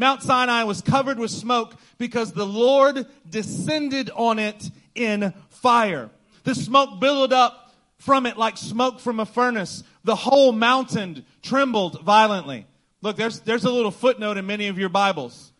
[SPEAKER 1] Mount Sinai was covered with smoke because the Lord descended on it in fire. The smoke billowed up from it like smoke from a furnace. The whole mountain trembled violently. Look, there's, there's a little footnote in many of your Bibles.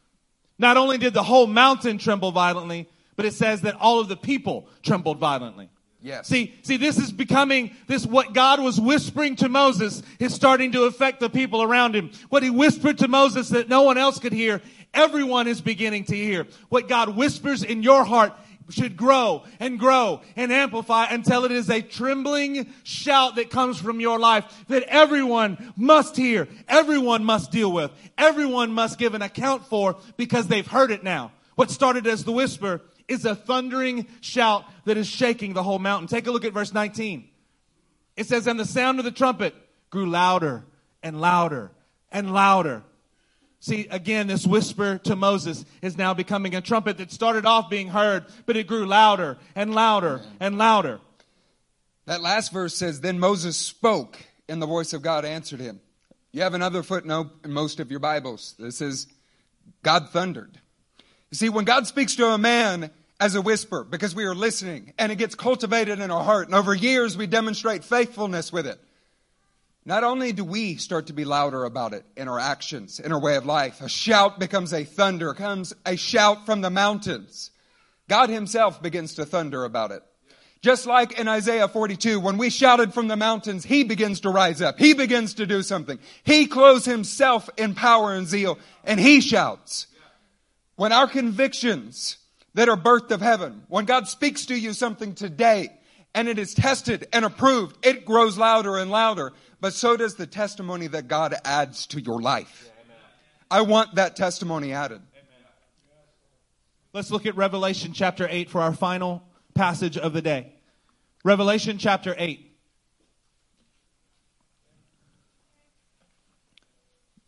[SPEAKER 1] Not only did the whole mountain tremble violently, but it says that all of the people trembled violently.
[SPEAKER 2] Yes.
[SPEAKER 1] See, see, this is becoming this what God was whispering to Moses is starting to affect the people around him. What he whispered to Moses that no one else could hear, everyone is beginning to hear. What God whispers in your heart should grow and grow and amplify until it is a trembling shout that comes from your life that everyone must hear, everyone must deal with, everyone must give an account for because they've heard it now. What started as the whisper is a thundering shout that is shaking the whole mountain. Take a look at verse 19. It says, And the sound of the trumpet grew louder and louder and louder. See, again, this whisper to Moses is now becoming a trumpet that started off being heard, but it grew louder and louder and louder.
[SPEAKER 2] That last verse says, Then Moses spoke, and the voice of God answered him. You have another footnote in most of your Bibles. This says, God thundered. You see, when God speaks to a man, as a whisper because we are listening and it gets cultivated in our heart. And over years, we demonstrate faithfulness with it. Not only do we start to be louder about it in our actions, in our way of life, a shout becomes a thunder, comes a shout from the mountains. God Himself begins to thunder about it. Just like in Isaiah 42, when we shouted from the mountains, He begins to rise up. He begins to do something. He clothes Himself in power and zeal, and He shouts. When our convictions that are birthed of heaven. When God speaks to you something today and it is tested and approved, it grows louder and louder. But so does the testimony that God adds to your life. I want that testimony added.
[SPEAKER 1] Let's look at Revelation chapter 8 for our final passage of the day. Revelation chapter 8.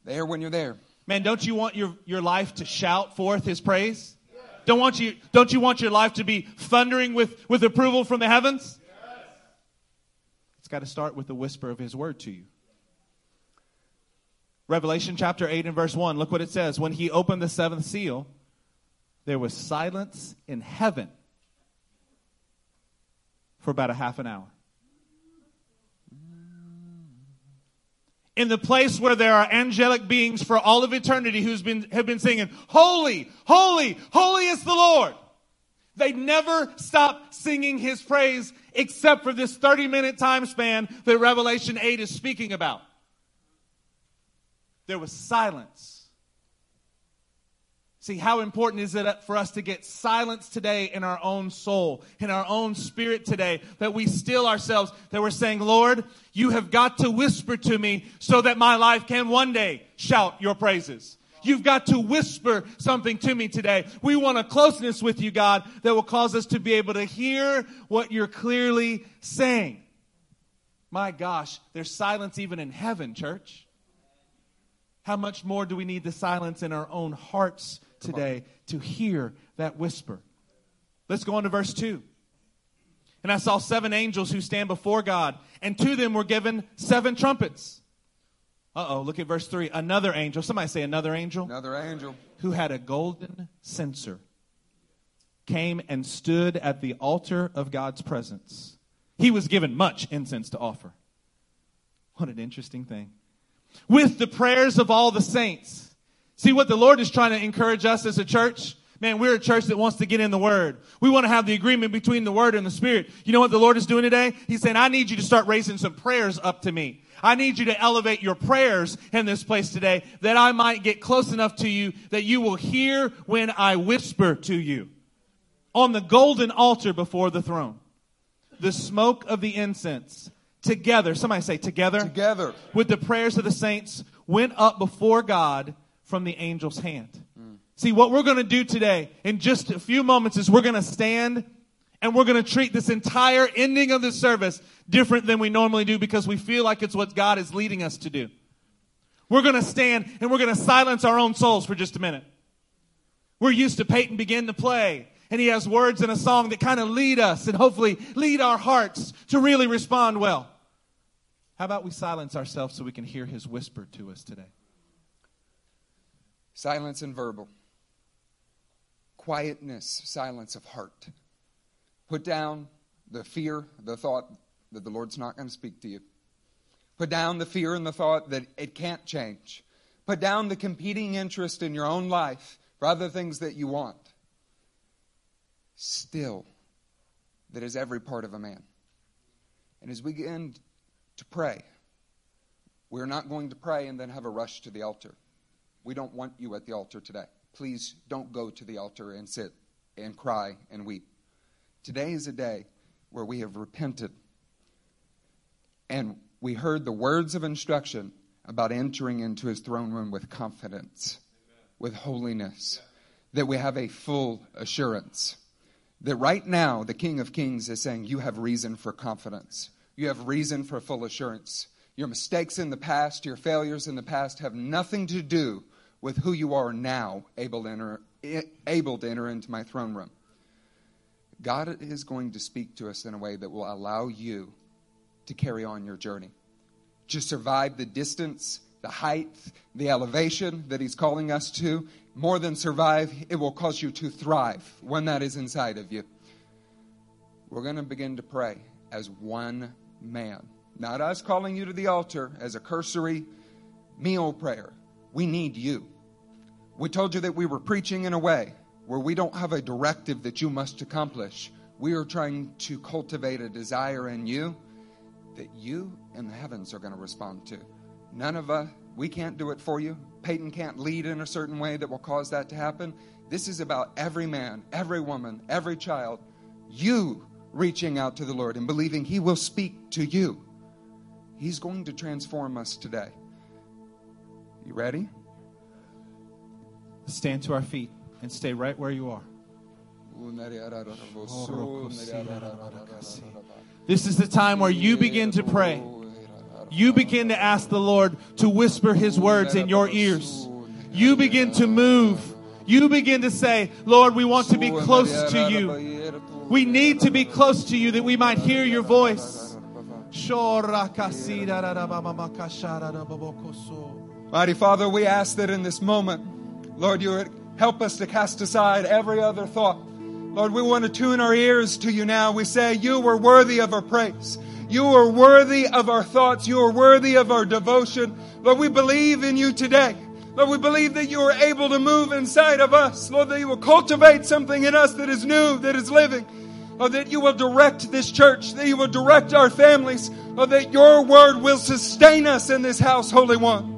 [SPEAKER 2] There, when you're there.
[SPEAKER 1] Man, don't you want your, your life to shout forth his praise? Don't want you don't you want your life to be thundering with, with approval from the heavens? It's got to start with the whisper of his word to you. Revelation chapter 8 and verse 1, look what it says. When he opened the seventh seal, there was silence in heaven for about a half an hour. In the place where there are angelic beings for all of eternity who's been, have been singing, Holy, Holy, Holy is the Lord. They never stop singing his praise except for this 30 minute time span that Revelation 8 is speaking about. There was silence See, how important is it for us to get silence today in our own soul, in our own spirit today, that we still ourselves, that we're saying, Lord, you have got to whisper to me so that my life can one day shout your praises. You've got to whisper something to me today. We want a closeness with you, God, that will cause us to be able to hear what you're clearly saying. My gosh, there's silence even in heaven, church. How much more do we need the silence in our own hearts today to hear that whisper. Let's go on to verse 2. And I saw seven angels who stand before God, and to them were given seven trumpets. Uh oh, look at verse 3. Another angel, somebody say another angel.
[SPEAKER 2] Another angel.
[SPEAKER 1] Who had a golden censer came and stood at the altar of God's presence. He was given much incense to offer. What an interesting thing. With the prayers of all the saints. See what the Lord is trying to encourage us as a church? Man, we're a church that wants to get in the Word. We want to have the agreement between the Word and the Spirit. You know what the Lord is doing today? He's saying, I need you to start raising some prayers up to me. I need you to elevate your prayers in this place today that I might get close enough to you that you will hear when I whisper to you. On the golden altar before the throne, the smoke of the incense together, somebody say together,
[SPEAKER 2] together
[SPEAKER 1] with the prayers of the saints went up before God from the angel's hand. Mm. See, what we're going to do today in just a few moments is we're going to stand and we're going to treat this entire ending of the service different than we normally do because we feel like it's what God is leading us to do. We're going to stand and we're going to silence our own souls for just a minute. We're used to Peyton begin to play and he has words in a song that kind of lead us and hopefully lead our hearts to really respond well. How about we silence ourselves so we can hear his whisper to us today?
[SPEAKER 2] Silence and verbal. Quietness, silence of heart. Put down the fear, the thought that the Lord's not going to speak to you. Put down the fear and the thought that it can't change. Put down the competing interest in your own life for other things that you want. Still, that is every part of a man. And as we begin to pray, we're not going to pray and then have a rush to the altar. We don't want you at the altar today. Please don't go to the altar and sit and cry and weep. Today is a day where we have repented and we heard the words of instruction about entering into his throne room with confidence, with holiness, that we have a full assurance. That right now, the King of Kings is saying, You have reason for confidence. You have reason for full assurance. Your mistakes in the past, your failures in the past have nothing to do with who you are now able to enter, able to enter into my throne room. God is going to speak to us in a way that will allow you to carry on your journey, to survive the distance, the height, the elevation that He's calling us to. More than survive, it will cause you to thrive when that is inside of you. We're going to begin to pray as one man. Not us calling you to the altar as a cursory meal prayer. We need you. We told you that we were preaching in a way where we don't have a directive that you must accomplish. We are trying to cultivate a desire in you that you and the heavens are going to respond to. None of us, we can't do it for you. Peyton can't lead in a certain way that will cause that to happen. This is about every man, every woman, every child, you reaching out to the Lord and believing He will speak to you. He's going to transform us today. You ready?
[SPEAKER 1] Stand to our feet and stay right where you are. This is the time where you begin to pray. You begin to ask the Lord to whisper his words in your ears. you begin to move. You begin to say, Lord, we want to be close to you. We need to be close to you that we might hear your voice.
[SPEAKER 2] Mighty Father, we ask that in this moment, Lord, you help us to cast aside every other thought. Lord, we want to tune our ears to you now. We say, You are worthy of our praise. You are worthy of our thoughts. You are worthy of our devotion. Lord, we believe in you today. Lord, we believe that you are able to move inside of us. Lord, that you will cultivate something in us that is new, that is living. Lord, that you will direct this church, that you will direct our families. Lord, that your word will sustain us in this house, Holy One.